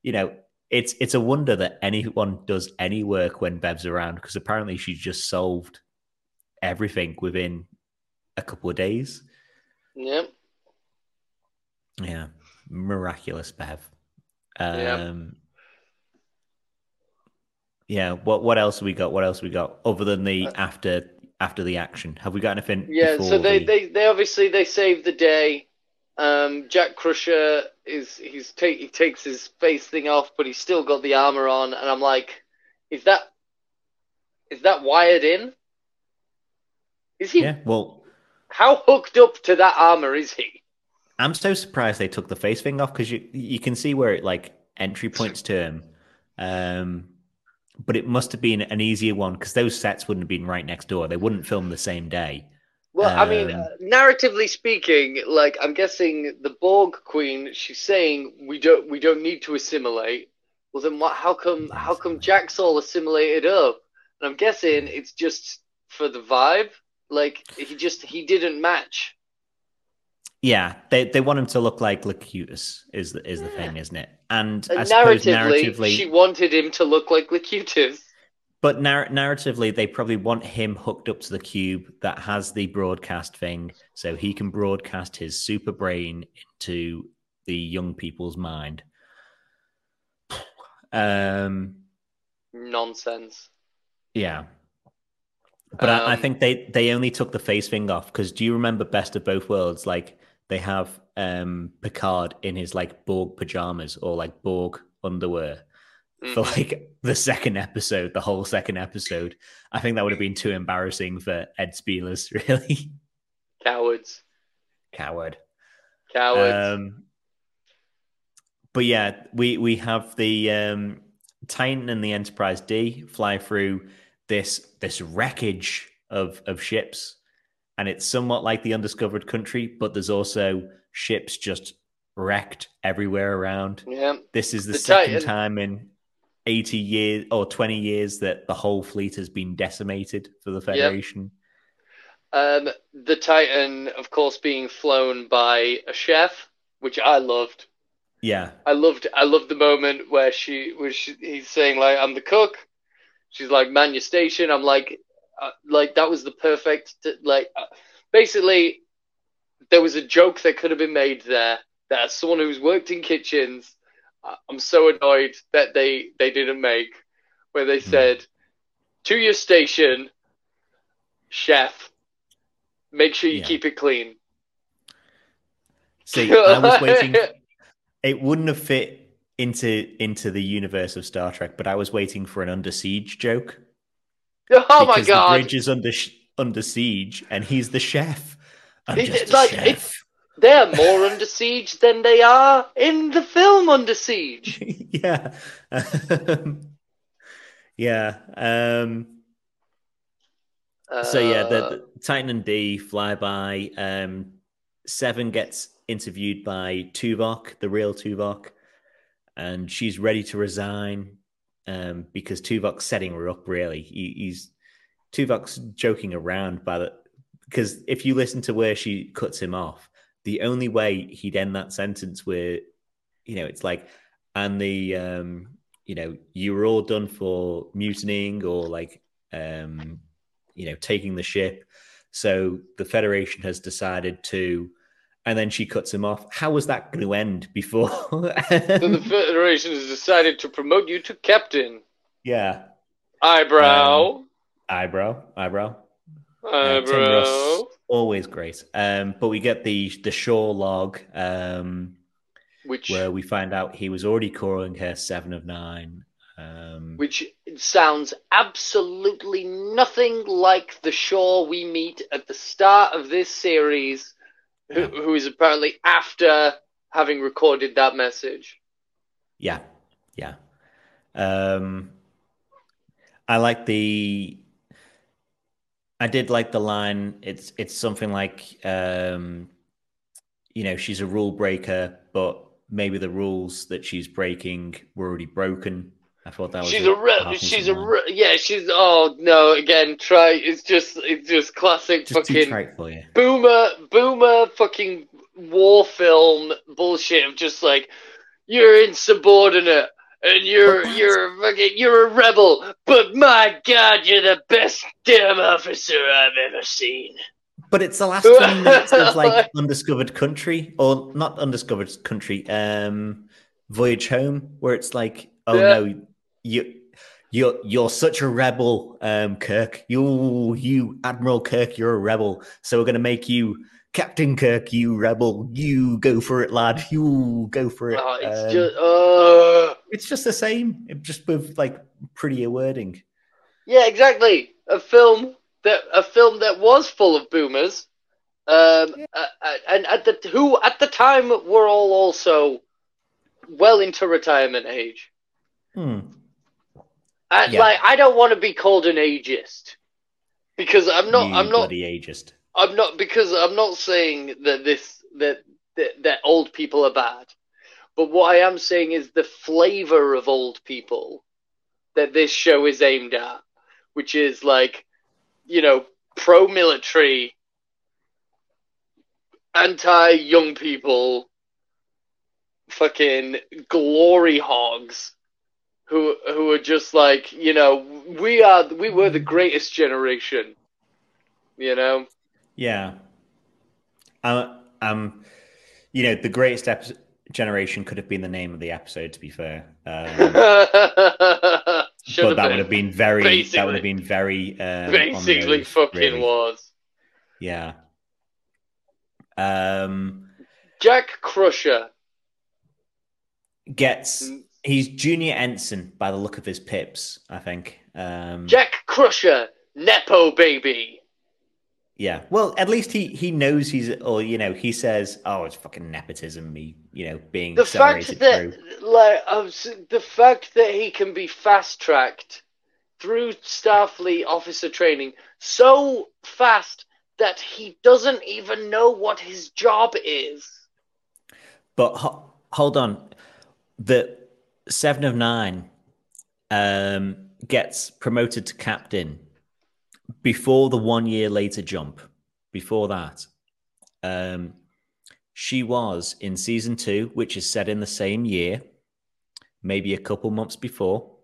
You know, it's it's a wonder that anyone does any work when Bev's around because apparently she's just solved everything within a couple of days. Yep. Yeah, miraculous, Bev. Um, Yeah. yeah. What what else have we got? What else have we got other than the after after the action? Have we got anything? Yeah. So they, the- they, they obviously they saved the day. Um, Jack Crusher is he's take he takes his face thing off, but he's still got the armor on, and I'm like, is that is that wired in? Is he? Yeah. Well, How hooked up to that armor is he? I'm so surprised they took the face thing off because you you can see where it like entry points to him. Um, but it must have been an easier one because those sets wouldn't have been right next door. They wouldn't film the same day. Well, I mean, Um, uh, narratively speaking, like I'm guessing the Borg Queen, she's saying we don't we don't need to assimilate. Well, then what? How come how come Jack's all assimilated up? and I'm guessing it's just for the vibe. Like he just he didn't match. Yeah, they they want him to look like Locutus is the is the Yeah. thing, isn't it? And, And narratively, narratively, she wanted him to look like Locutus. but narr- narratively, they probably want him hooked up to the cube that has the broadcast thing, so he can broadcast his super brain into the young people's mind. Um, Nonsense. yeah, but I, I Um, think they they only took the face thing off because do you remember Best of Both Worlds? Like they have um Picard in his like Borg pajamas or like Borg underwear for Mhm. like the second episode, the whole second episode. I think that would have been too embarrassing for Ed Speleers, [LAUGHS] really. Cowards. Coward. Cowards. Um, but yeah, we we have the um, Titan and the Enterprise D fly through this this wreckage of of ships, and it's somewhat like the undiscovered country, but there's also ships just wrecked everywhere around. yeah. This is the, The second Titan- time in 80 years or 20 years that the whole fleet has been decimated for the Federation. Um, the Titan, of course, being flown by a chef, which I loved. Yeah. I loved. I loved the moment where she, was. he's saying like, "I'm the cook." She's like, "Man your station." I'm like, uh, like that was the perfect. Like, uh, basically, there was a joke that could have been made there. That as someone who's worked in kitchens, I- I'm so annoyed that they they didn't make, where they Hmm. said, "To your station, chef. Make sure you Yeah. keep it clean." See, I was waiting. [LAUGHS] It wouldn't have fit into into the universe of Star Trek, but I was waiting for an under siege joke. [LAUGHS] Oh my god! The bridge is under under siege, and he's the chef. I'm It- just like, a it's- They're more under siege than they are in the film Under Siege. [LAUGHS] yeah, yeah. Um, so yeah, the, Uh, the Titan and D fly by. Um, Seven gets interviewed by Tuvok, the real Tuvok, and she's ready to resign um, because Tuvok's setting her up. Really, he, he's Tuvok's joking around by because if you listen to where she cuts him off, the only way he'd end that sentence where you know it's like and the um you know you were all done for mutinying or like um you know taking the ship so the federation has decided to and then she cuts him off. How was that going to end before? [LAUGHS] So the Federation has decided to promote you to captain. yeah. Eyebrow. eyebrow eyebrow. Uh, Tim Eyebrow. Russ, always great. Um but we get the the Shaw log um which where we find out he was already calling her seven of nine. Um which sounds absolutely nothing like the Shaw we meet at the start of this series, who, is apparently after having recorded that message. Yeah, yeah. Um, I like the. I did like the line. It's it's something like, um, you know, she's a rule breaker, but maybe the rules that she's breaking were already broken. I thought that was She's a re- she's a re- yeah she's oh no again try it's just it's just classic just fucking trite for you. boomer boomer fucking war film bullshit of just like you're insubordinate and you're you're fucking you're a rebel but my god you're the best damn officer I've ever seen But it's the last 20 minutes of [LAUGHS] like undiscovered country or not undiscovered country, um Voyage Home, where it's like, oh Yeah. no, you you're you're such a rebel, um, Kirk. You you Admiral Kirk, you're a rebel. So we're gonna make you Captain Kirk, you rebel. You go for it, lad. You go for it. oh, it's Um, just uh it's just the same, it- just with like prettier wording. Yeah, exactly. A film that a film that was full of boomers, um, uh, uh, and at the who at the time were all also well into retirement age. Hmm. And Yeah. like, I don't want to be called an ageist because I'm not. You I'm not. the ageist. I'm not because I'm not saying that this that, that that old people are bad, but what I am saying is the flavor of old people that this show is aimed at, which is like, you know, pro military, anti young people, fucking glory hogs who who are just like, you know, we are we were the greatest generation. You know? Yeah. Um, um you know, the greatest episode generation could have been the name of the episode to be fair. Um, [LAUGHS] but that been. would have been very Basically. that would have been very um, Basically fucking really. was. Yeah. Um Jack Crusher. gets Mm. He's junior ensign by the look of his pips, I think. Um Jack Crusher. Nepo baby. yeah. Well, at least he he knows he's or you know, he says, "Oh, it's fucking nepotism me, you know, being The fact that through." like the fact that he can be fast tracked through Starfleet officer training so fast that he doesn't even know what his job is. But ho- hold on. The 7 of 9 um gets promoted to captain before the 1 year later jump. Before that. Um she was in season 2, which is set in the same year, maybe a couple months before.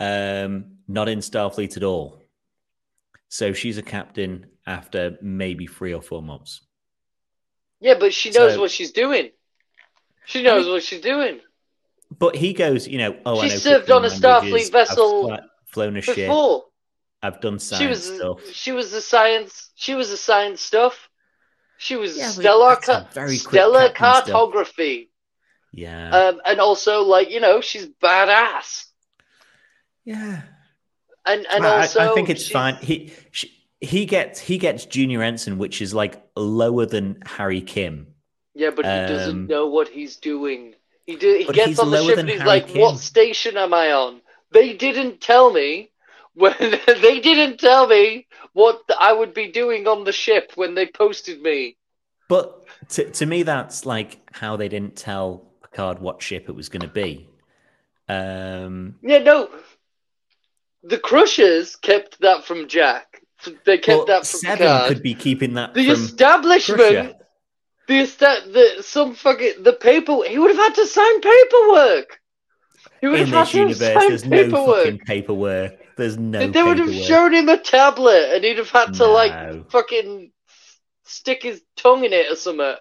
Um not in Starfleet at all. So she's a captain after maybe 3 or 4 months. Yeah, but she knows So- what she's doing. She knows what she's doing. But he goes, you know, oh, I She know served on a languages, Starfleet I've vessel flown a ship. I've done she science was, stuff. she was the science. She was the science stuff. She was Yeah, stellar, ca- very quick stellar captain stuff. cartography. Yeah, Um, and also, like you know, she's badass. yeah. And and I, I- also, I think it's she's- fine. He she, he gets he gets junior ensign, which is like lower than Harry Kim. Yeah, but he Um, doesn't know what he's doing. He do, he gets on the ship and he's Harry like, Kim. "What station am I on?" They didn't tell me when [LAUGHS] they didn't tell me what I would be doing on the ship when they posted me. But to to me, that's like how they didn't tell Picard what ship it was going to be. Um, Yeah, no. The Crushers kept that from Jack. They kept but that from Seven Picard. could be keeping that the establishment, Crusher. The the some fucking the paper. He would have had to sign paperwork. He would in have had this to universe. sign There's no paperwork. fucking paperwork. There's no. they they would have shown him a tablet, and he'd have had to No. like fucking stick his tongue in it or something.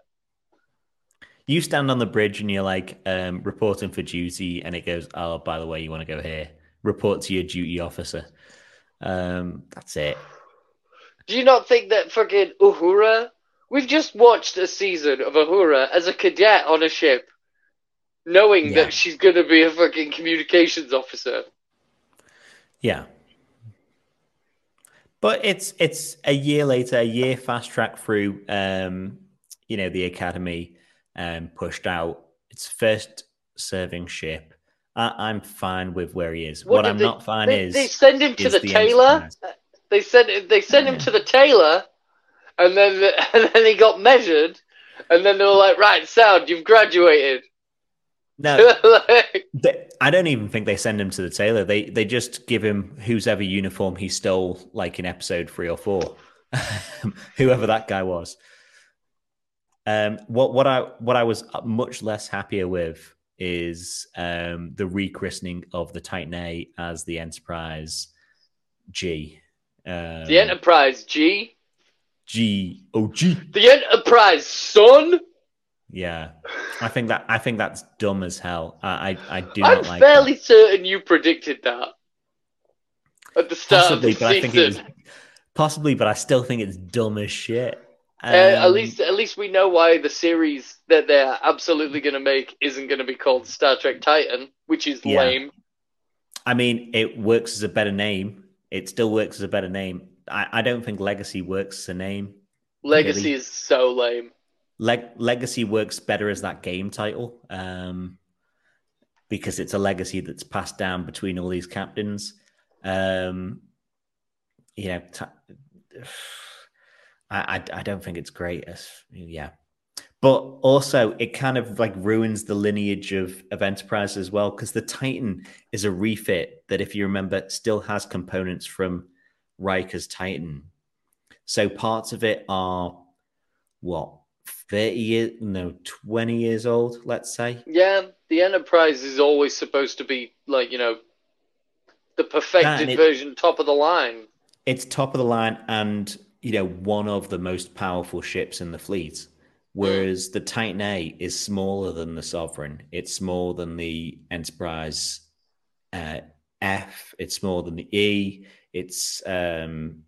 You stand on the bridge and you're like um, reporting for duty, and it goes, "Oh, by the way, you want to go here? Report to your duty officer." Um, that's it. Do you not think that fucking Uhura? We've just watched a season of Uhura as a cadet on a ship, knowing Yeah. that she's gonna be a fucking communications officer. Yeah. But it's it's a year later, a year fast track through um, you know, the academy um pushed out its first serving ship. I, I'm fine with where he is. What, did I'm they- not fine They, is they send him to the, the tailor. Enterprise. They sent they sent him to the tailor, and then [LAUGHS] and then he got measured, and then they were like, "Right, sound, you've graduated." no, [LAUGHS] Like, They, I don't even think they send him to the tailor. They they just give him whose ever uniform he stole, like in episode three or four, [LAUGHS] whoever that guy was. Um, what what I what I was much less happier with is um, the rechristening of the Titan A as the Enterprise G. Um, the Enterprise, G, G O G. the Enterprise, son. Yeah, I think that I think that's dumb as hell. I I, I do not like I'm like fairly that. certain you predicted that at the start possibly, of the but I think it was season. possibly, but I still think it's dumb as shit. Uh, at Um, least, at least we know why the series that they're absolutely going to make isn't going to be called Star Trek Titan, which is Yeah. lame. I mean, it works as a better name. It still works as a better name. I, I don't think Legacy works as a name. Legacy Really? is so lame. Leg- Legacy works better as that game title um, because it's a legacy that's passed down between all these captains. Um, you know, t- [SIGHS] I, I I don't think it's great as yeah, but also it kind of like ruins the lineage of of Enterprise as well because the Titan is a refit that, if you remember, still has components from Riker's Titan. So parts of it are what 30 years no 20 years old let's say? Yeah, the Enterprise is always supposed to be like you know the perfected it- version, top of the line. it's top of the line and you know one of the most powerful ships in the fleet. Whereas the titan a is smaller than the sovereign. It's smaller than the enterprise uh, f. It's smaller than the e it's um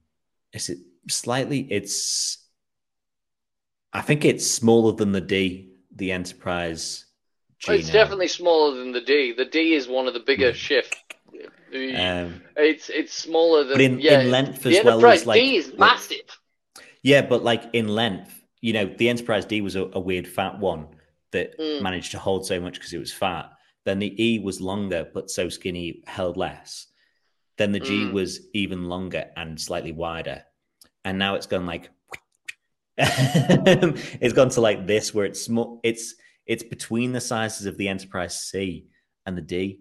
is it slightly it's i think it's smaller than the d the enterprise G it's definitely smaller than the D. The D is one of the bigger ships. um it's it's smaller than in, yeah. in length the as well Enterprise as like D is massive. Yeah, but like in length, you know, the Enterprise D was a, a weird fat one that Mm. managed to hold so much because it was fat. Then the E was longer but so skinny, held less. Then the G Mm. was even longer and slightly wider. And now it's gone like [LAUGHS] it's gone to like this where it's small it's it's between the sizes of the Enterprise C and the D.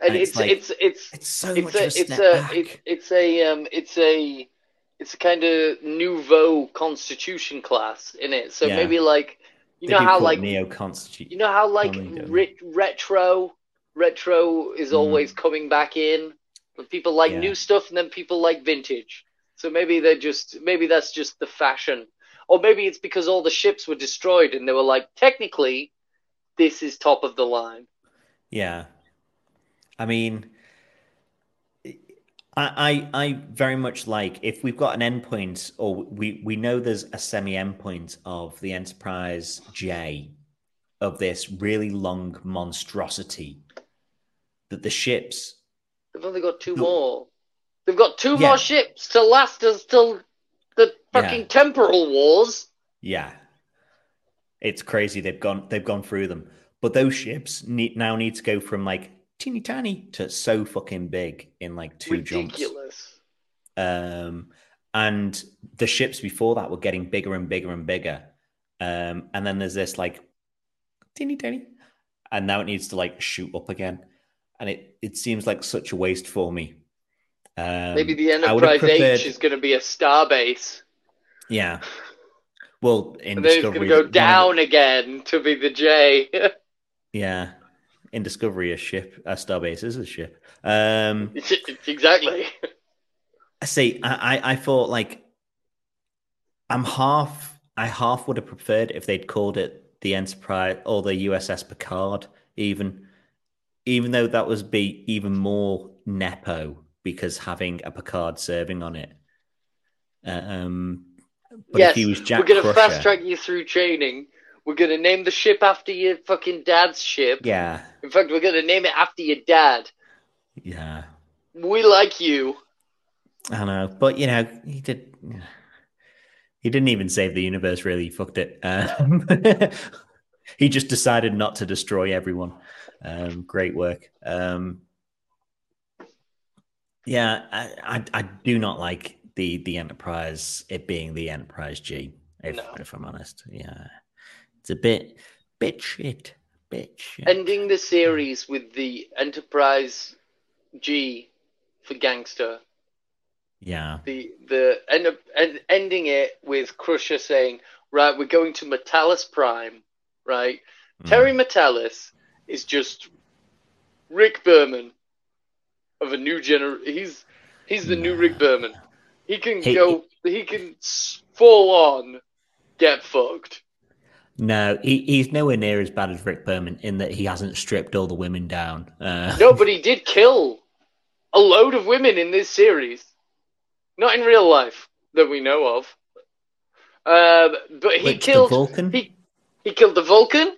And and it's it's like- it's it's It's so it's much a of a it's a back. it's it's a um it's a it's a kind of nouveau constitution class in it. So Yeah. maybe like you They know how like Neo Constitute. you know how like re- retro retro is Mm. always coming back in. But people like Yeah. new stuff and then people like vintage. So maybe they're just maybe that's just the fashion. Or maybe it's because all the ships were destroyed and they were like technically this is top of the line. Yeah. I mean, I, I I very much like if we've got an endpoint, or we we know there's a semi endpoint of the Enterprise J, of this really long monstrosity, that the ships. They've only got two No. more. They've got two Yeah. more ships to last us till the fucking Yeah. temporal wars. Yeah, it's crazy. They've gone they've gone through them, but those ships need now need to go from like teeny tiny to so fucking big in like two jumps. Um, and the ships before that were getting bigger and bigger and bigger. Um, and then there's this like teeny tiny, and now it needs to like shoot up again, and it it seems like such a waste for me. Um, Maybe the I would have Enterprise H is going to be a star base, yeah. Well, in and then it's going to go of the- down again to be the J. [LAUGHS] yeah, in Discovery, a ship, a starbase is a ship. Um, [LAUGHS] exactly. I see. I, I, I thought like I'm half. I half would have preferred if they'd called it the Enterprise or the USS Picard, even, even though that was be even more nepo because having a Picard serving on it. Um, but yes, if he was Jack we're going to Crusher, fast track you through training. We're going to name the ship after your fucking dad's ship. yeah, In fact, we're going to name it after your dad. yeah, We like you. I know, but you know, he did. [SIGHS] He didn't even save the universe. Really, he fucked it. Um, [LAUGHS] he just decided not to destroy everyone. Um, great work. Um, yeah, I, I, I do not like the the Enterprise. It being the Enterprise G. If, No. if I'm honest, yeah, it's a bit bit shit, bit shit. Ending the series with the Enterprise G for gangster. yeah, The the end up end, ending it with Crusher saying, "Right, we're going to M'Talas Prime." Right, Mm. Terry Matalas is just Rick Berman of a new gener. He's he's the new Rick Berman. He can He- go. He can full on get fucked. No, he, he's nowhere near as bad as Rick Berman in that he hasn't stripped all the women down. Uh, No, but he did kill a load of women in this series. Not in real life that we know of. Um, but he Which, the killed Vulcan? He he killed the Vulcan.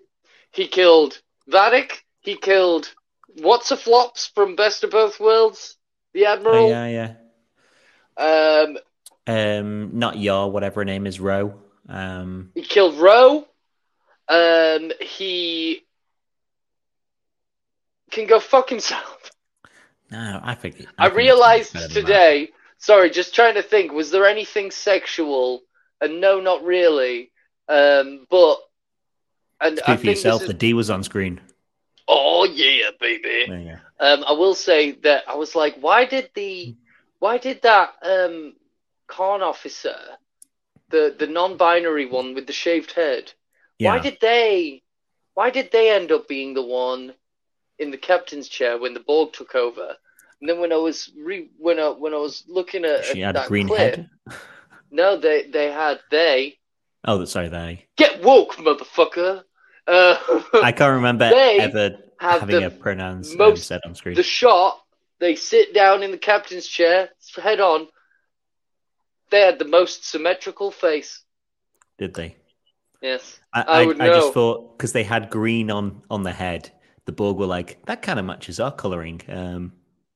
He killed Vadic. He killed what's a flops from Best of Both Worlds, the Oh, Admiral. yeah, yeah. Um, Um, not Yar, whatever her name is, Ro. Um, he killed Ro. Um, he can go fuck himself. no, I think. I, think realized today. Sorry, just trying to think. Was there anything sexual? And no, not really. Um, but And Speak I for yourself. this The D was on screen. oh yeah, baby. Go. Um, I will say that I was like, why did the, why did that um, con officer, the the non-binary one with the shaved head, Yeah. why did they, why did they end up being the one in the captain's chair when the Borg took over? And then when I was re when I when I was looking at, she at had a green clip, head. no, they they had they Oh, sorry, they. get woke, motherfucker. Uh, I can't remember ever having the a pronouns um, most- said on screen. the shot, they sit down in the captain's chair, head on. They had the most symmetrical face. Did they? Yes. I, I I, would I know. just thought because they had green on on the head, the Borg were like that kind of matches our coloring. Um,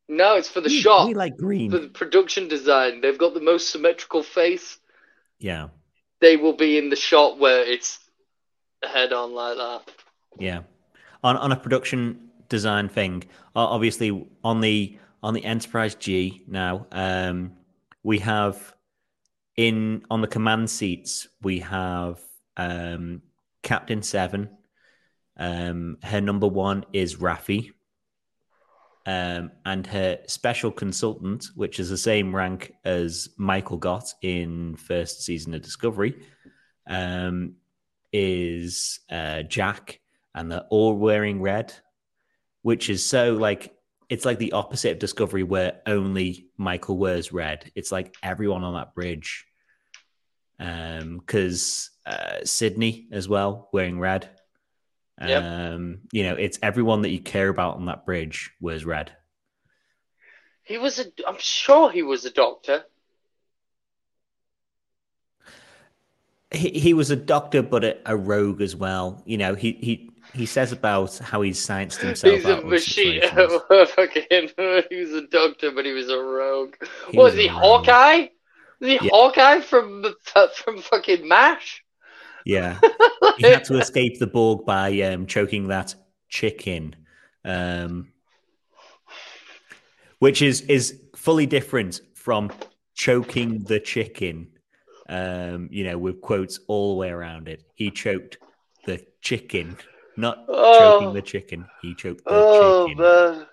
No, it's for the we, shot, we like green. for the production design. They've got the most symmetrical face. Yeah, They will be in the shot where it's head on like that. yeah. On on a production design thing, obviously on the on the Enterprise G now, um, we have in on the command seats we have um, Captain Seven. Um, her number one is Raffi. Um, and her special consultant, which is the same rank as Michael got in first season of Discovery, um, is uh, Jack, and they're all wearing red, which is so like it's like the opposite of Discovery, where only Michael wears red. It's like everyone on that bridge, Um because uh, Sidney as well wearing red. Yep. Um, you know, it's everyone that you care about on that bridge wears red. He was a. I'm sure he was a doctor. He, he was a doctor, but a, a rogue as well. You know, he he he says about how he's scienced himself He's a out of machine. [LAUGHS] Fucking, [LAUGHS] he was a doctor, but he was a rogue. He was was he rogue. Hawkeye? Was he Yeah. Hawkeye from [LAUGHS] from fucking Mash? Yeah, he had to escape the Borg by um, choking that chicken, um, which is is fully different from choking the chicken. Um, you know, with quotes all the way around it. He choked the chicken, not Oh. choking the chicken. He choked the Oh chicken. man.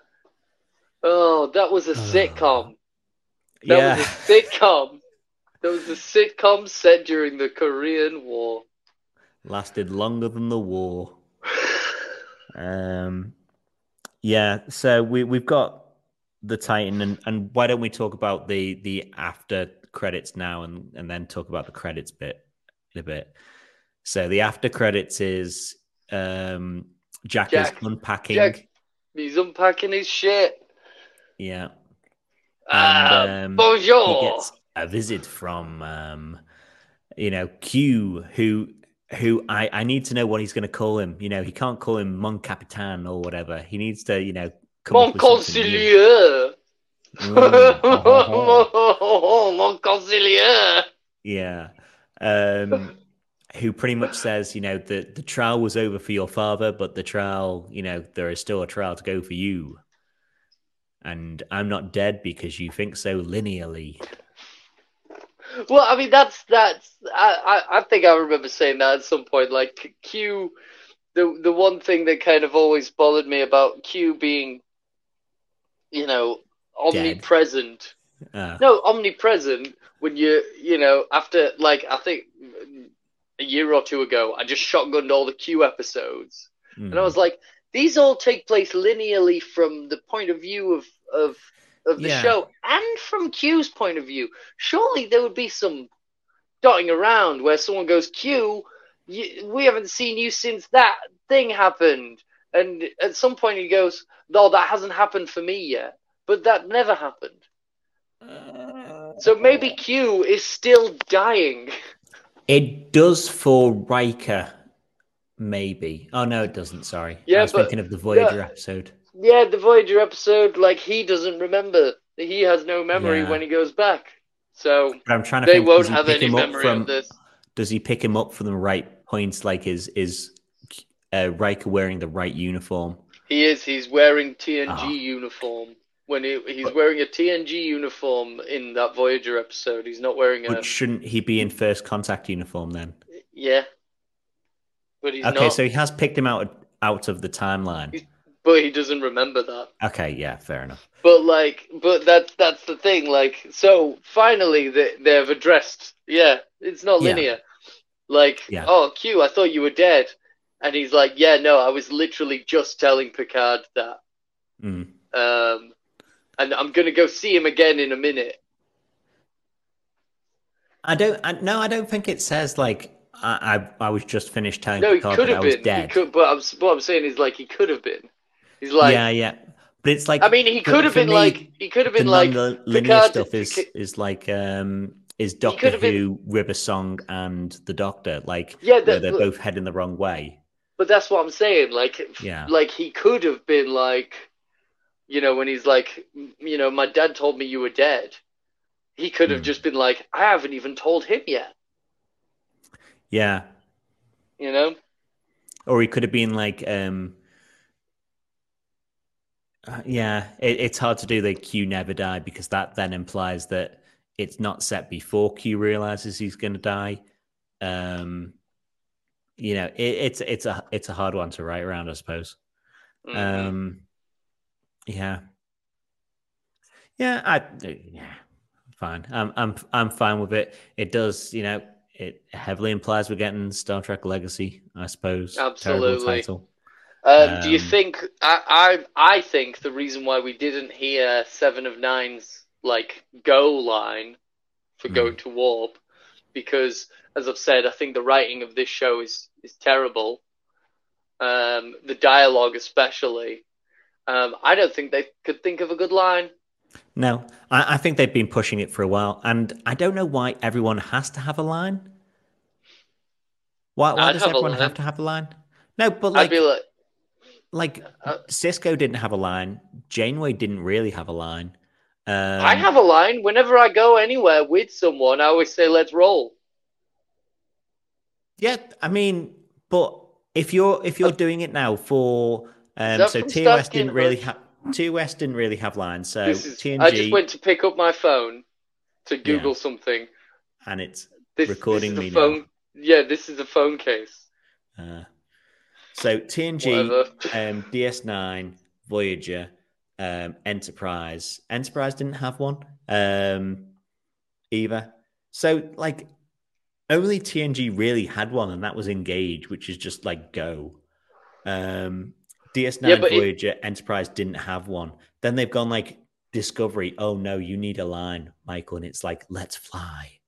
Oh, that was a sitcom. That yeah, was a sitcom. That was a sitcom set during the Korean War. lasted longer than the war. [LAUGHS] Um, yeah, so we we've got the Titan, and, and why don't we talk about the the after credits now, and and then talk about the credits bit in a bit. So the after credits is um, Jack, Jack. is unpacking. Jack. He's unpacking his shit. Yeah, Ah, and um, he gets a visit from um, you know Q, who who I I need to know what he's going to call him. You know, he can't call him Mon Capitan or whatever. He needs to you know come Mon up with something new. concilieur. Mm. Mon [LAUGHS] concilieur. Yeah. Um, who pretty much says, you know, the, the trial was over for your father, but the trial, you know, there is still a trial to go for you. And I'm not dead because you think so linearly. Well, I mean, that's that's. I, I I think I remember saying that at some point. Like Q, the the one thing that kind of always bothered me about Q being, you know, omnipresent. Uh, No, omnipresent when you you know after like I think a year or two ago I just shotgunned all the Q episodes and I mm. was like these all take place linearly from the point of view of of of the Yeah. show and from Q's point of view. Surely there would be some dotting around where someone goes Q, you, we haven't seen you since that thing happened, and at some point he goes, no, that hasn't happened for me yet, but that never happened. So maybe Q is still dying. It does for Riker, maybe. Oh, no, it doesn't. Sorry. Yeah, I was but- thinking of the Voyager yeah. episode. Yeah, the Voyager episode, like he doesn't remember. He has no memory Yeah. when he goes back. So But I'm trying to they think, won't does he have pick any him up memory from, of this. Does he pick him up from the right points? Like, is, is uh, Riker wearing the right uniform? He is. He's wearing TNG Ah. uniform. When he, he's wearing a TNG uniform in that Voyager episode, he's not wearing a. But shouldn't he be in first contact uniform then? Yeah. but he's Okay, not. so he has picked him out out of the timeline. but he doesn't remember that. Okay, yeah, fair enough. But like, but that's that's the thing. Like, so finally they they've addressed. Yeah, it's not Yeah. linear. Like, Yeah. oh, Q, I thought you were dead, and he's like, yeah, no, I was literally just telling Picard that. Mm. Um, and I'm gonna go see him again in a minute. I don't. I, no, I don't think it says like I. I, I was just finished telling No, he could have was been. He dead. could, but I'm, what I'm saying is like he could have been. He's like, yeah, yeah, but it's like I mean, he could have been me, like, he could have the been like, non-linear Picard- stuff is is like um is Doctor have been- Who, River Song, and the Doctor like yeah, where that, they're both heading the wrong way. But that's what I'm saying. Like, Yeah. like he could have been like, you know, when he's like, you know, my dad told me you were dead. He could have Hmm. just been like, I haven't even told him yet. Yeah, You know? or he could have been like um. uh, yeah, it, it's hard to do the Q never die because that then implies that it's not set before Q realizes he's going to die. Um, you know, it, it's it's a it's a hard one to write around, I suppose. Mhm. Um, yeah, yeah, I yeah, fine. I'm I'm I'm fine with it. It does, you know, it heavily implies we're getting Star Trek Legacy, I suppose. Absolutely. title. um, do you um, think? I, I I think the reason why we didn't hear Seven of Nine's like go line for Hmm. going to warp, because as I've said, I think the writing of this show is is terrible. Um, the dialogue especially. Um, I don't think they could think of a good line. No, I, I think they've been pushing it for a while, and I don't know why everyone has to have a line. Why, why does have everyone have to have a line? No, but like, like, like Uh, Sisko didn't have a line. Janeway didn't really have a line. Um, I have a line. Whenever I go anywhere with someone, I always say, "Let's roll." Yeah, I mean, but if you're if you're doing it now for um, so TOS didn't really have TOS didn't really have lines. So is. TNG I just went to pick up my phone to Google something. and it's This, Recording this me is now. Yeah, this is a phone case. uh, so TNG, um, DS9, Voyager, um, Enterprise. Enterprise didn't have one um, either. So like only TNG really had one, and that was Engage, which is just like go. Um, DS9, Yeah, but it- Voyager, Enterprise didn't have one. Then they've gone like Discovery. Oh no, you need a line, Michael, and it's like let's fly.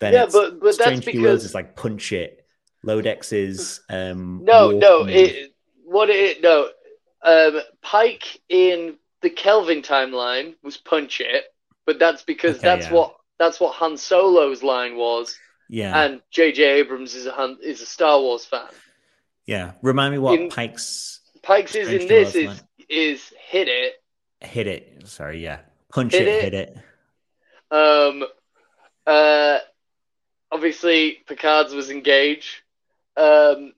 Then Yeah, it's but- but that's Strange Worlds because- is like punch it. Lower Decks is um No, no. It, what it no. Um, Pike in the Kelvin timeline was punch it, but that's because Okay, that's yeah. what that's what Han Solo's line was, yeah, and J.J. Abrams is a Han, is a Star Wars fan. yeah. Remind me what in- Pike's Pike's is in this is is hit it. hit it. Sorry, yeah, punch Hit it, it. hit it. Um, uh, obviously Picard's was engage. Um,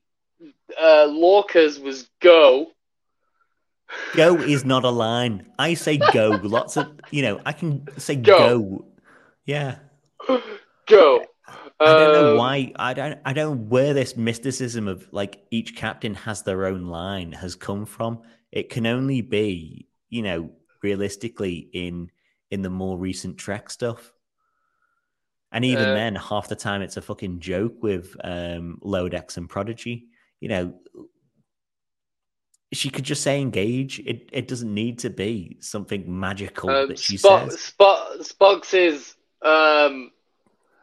uh, Lorca's was go. Go is not a line. I say go. [LAUGHS] Lots of you know. I can say Go. go. Yeah. Go. I don't know Um, why. I don't. I don't know where this mysticism of like each captain has their own line has come from. It can only be, you know, realistically in in the more recent Trek stuff. And even Uh, then, half the time it's a fucking joke with um, Lower Decks and Prodigy. You know, she could just say engage. It it doesn't need to be something magical Um, that she Spock, says. Spock, Spock says, um,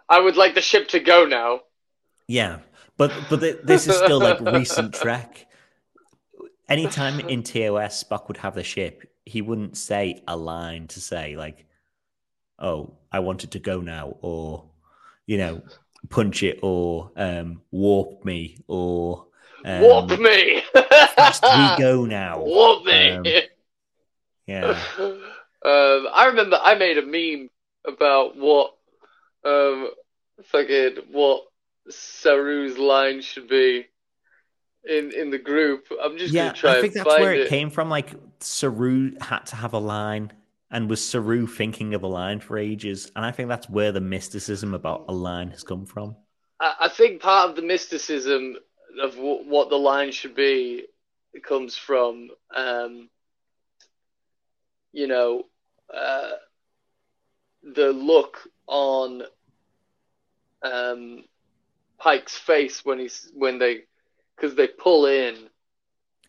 "I would like the ship to go now." Yeah, but but th- this is still like recent [LAUGHS] Trek. Anytime in TOS Spock would have the ship, he wouldn't say a line to say like, "Oh, I want it to go now," or you know, punch it, or um, warp me, or um, Warp me. fast we [LAUGHS] go now. Warp me. Um, Yeah, [LAUGHS] um, I remember I made a meme about what um fucking what Saru's line should be in in the group. I'm just yeah. gonna try I think and that's where it, it. came from. Like Saru had to have a line, and was Saru thinking of a line for ages? And I think that's where the mysticism about a line has come from. I, I think part of the mysticism of w- what the line should be comes from, um, you know, uh, the look on um, Pike's face when he's when they because they pull in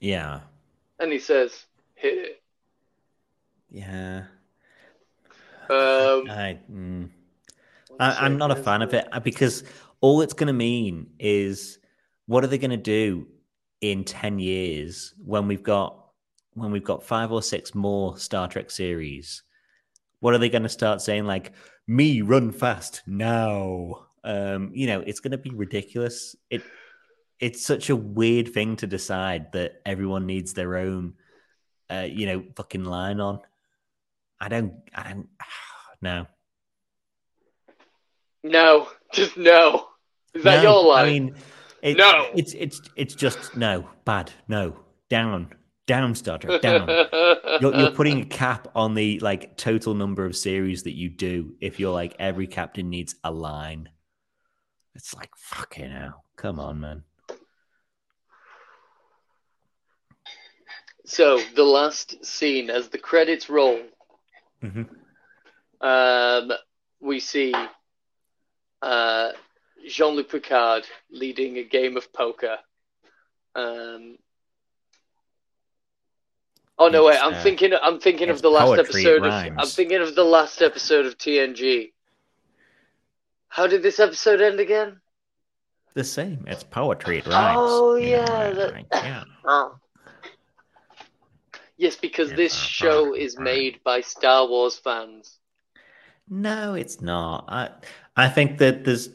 Yeah. and he says hit it. Yeah. Um, I, mm, I, I'm not a fan of it uh, because all it's going to mean is what are they going to do in 10 years when we've got when we've got five or six more Star Trek series? What are they going to start saying like me run fast now? Um, you know, it's going to be ridiculous. It it's such a weird thing to decide that everyone needs their own uh, you know, fucking line on. I don't I don't [SIGHS] no. No, just no. Is that No, your line? I mean, it, No. It's it's it's just no, bad, no, down, down, Star Trek, down. you're, you're [LAUGHS] putting a cap on the like total number of series that you do if you're like every captain needs a line. It's like fucking hell. Come on, man. so the last scene as the credits roll, Mhm. um, we see uh, Jean-Luc Picard leading a game of poker. Um, oh no, wait! I'm uh, thinking. I'm thinking of the last poetry, episode. Of, rhymes. I'm thinking of the last episode of TNG. How did this episode end again? The same. It's poetry. It rhymes. Oh, you know, yeah, that- yeah. Oh. [LAUGHS] Yes, because Yeah, this show is made by Star Wars fans. No, it's not. I I think that there's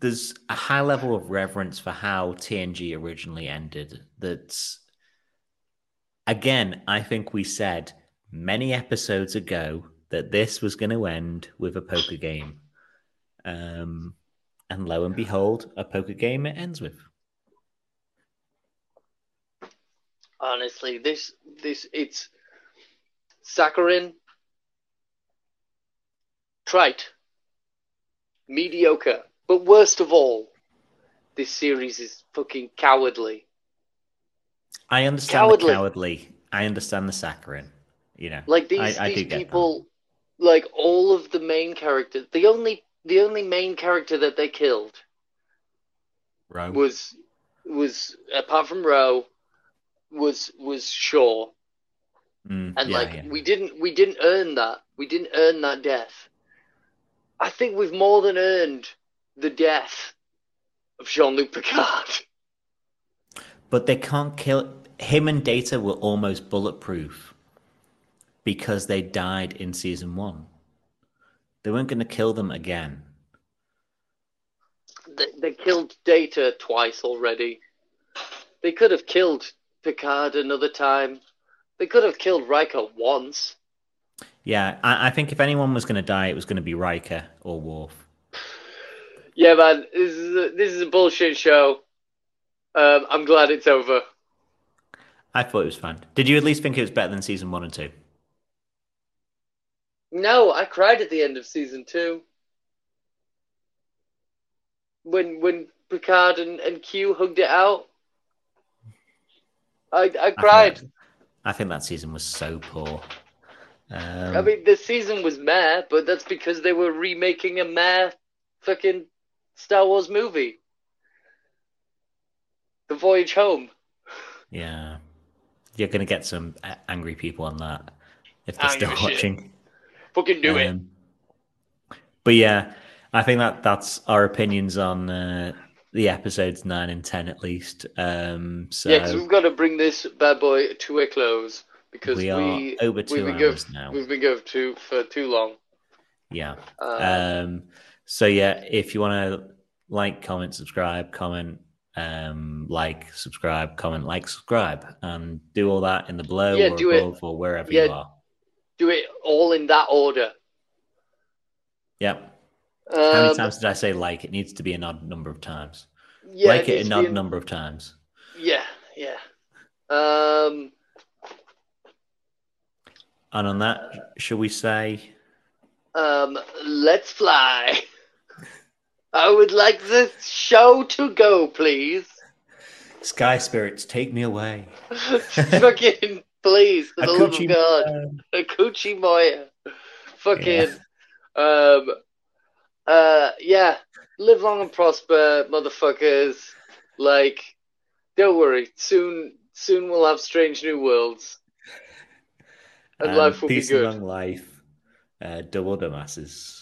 there's a high level of reverence for how TNG originally ended. That's again, I think we said many episodes ago that this was going to end with a poker game. Um, and lo and behold, a poker game it ends with. Honestly, this this it's saccharine, trite, mediocre, but worst of all, this series is fucking cowardly. I understand Cowardly. the cowardly. I understand the saccharine. You know, Like these I- I these get people, like all of the main characters, the only the only main character that they killed Ro. was was apart from Ro was was Shaw. Mm, and yeah, like yeah. we didn't we didn't earn that we didn't earn that death i think we've more than earned the death of jean-luc picard [LAUGHS] But they can't kill him and Data were almost bulletproof because they died in season one. They weren't going to kill them again. they, they killed data twice already they could have killed picard another time they could have killed Riker once Yeah, I, I think if anyone was going to die, it was going to be Riker or Worf. yeah man this is a, this is a bullshit show um, i'm glad it's over I thought it was fun. Did you at least think it was better than season one and two? No, I cried at the end of season two. When when Picard and, and Q hugged it out. I I I think cried. that- I think that season was so poor. Um, I mean the season was meh, but that's because they were remaking a meh fucking Star Wars movie. The Voyage Home. yeah, you're going to get some angry people on that if they're don't still a shit. watching. Fucking do it. Um, But yeah, I think that that's our opinions on uh, the episodes nine and ten at least. Um, so Yeah, because we've got to bring this bad boy to a close because we we, are over we've two been hours go, now. We've been going too for too long. Yeah. Uh, Um, so yeah, if you want to like, comment, subscribe, comment, um, like, subscribe, comment, like, subscribe, and do all that in the below Yeah, or do it. or wherever Yeah. you are. do it all in that order. Yep. How many Um, times did I say like? It needs to be an odd number of times. yeah, like it needs an odd be number of times. Yeah, yeah. Um, And on that, shall we say? um, let's fly. [LAUGHS] I would like the show to go, please. Sky spirits, take me away. [LAUGHS] Fucking please, for the love of God. Moya. Akuchi Moya. Fucking um uh yeah. Live long and prosper, motherfuckers. Like, don't worry. Soon soon we'll have strange new worlds. And Um, life will be peace good. and long life. Uh, double the masses.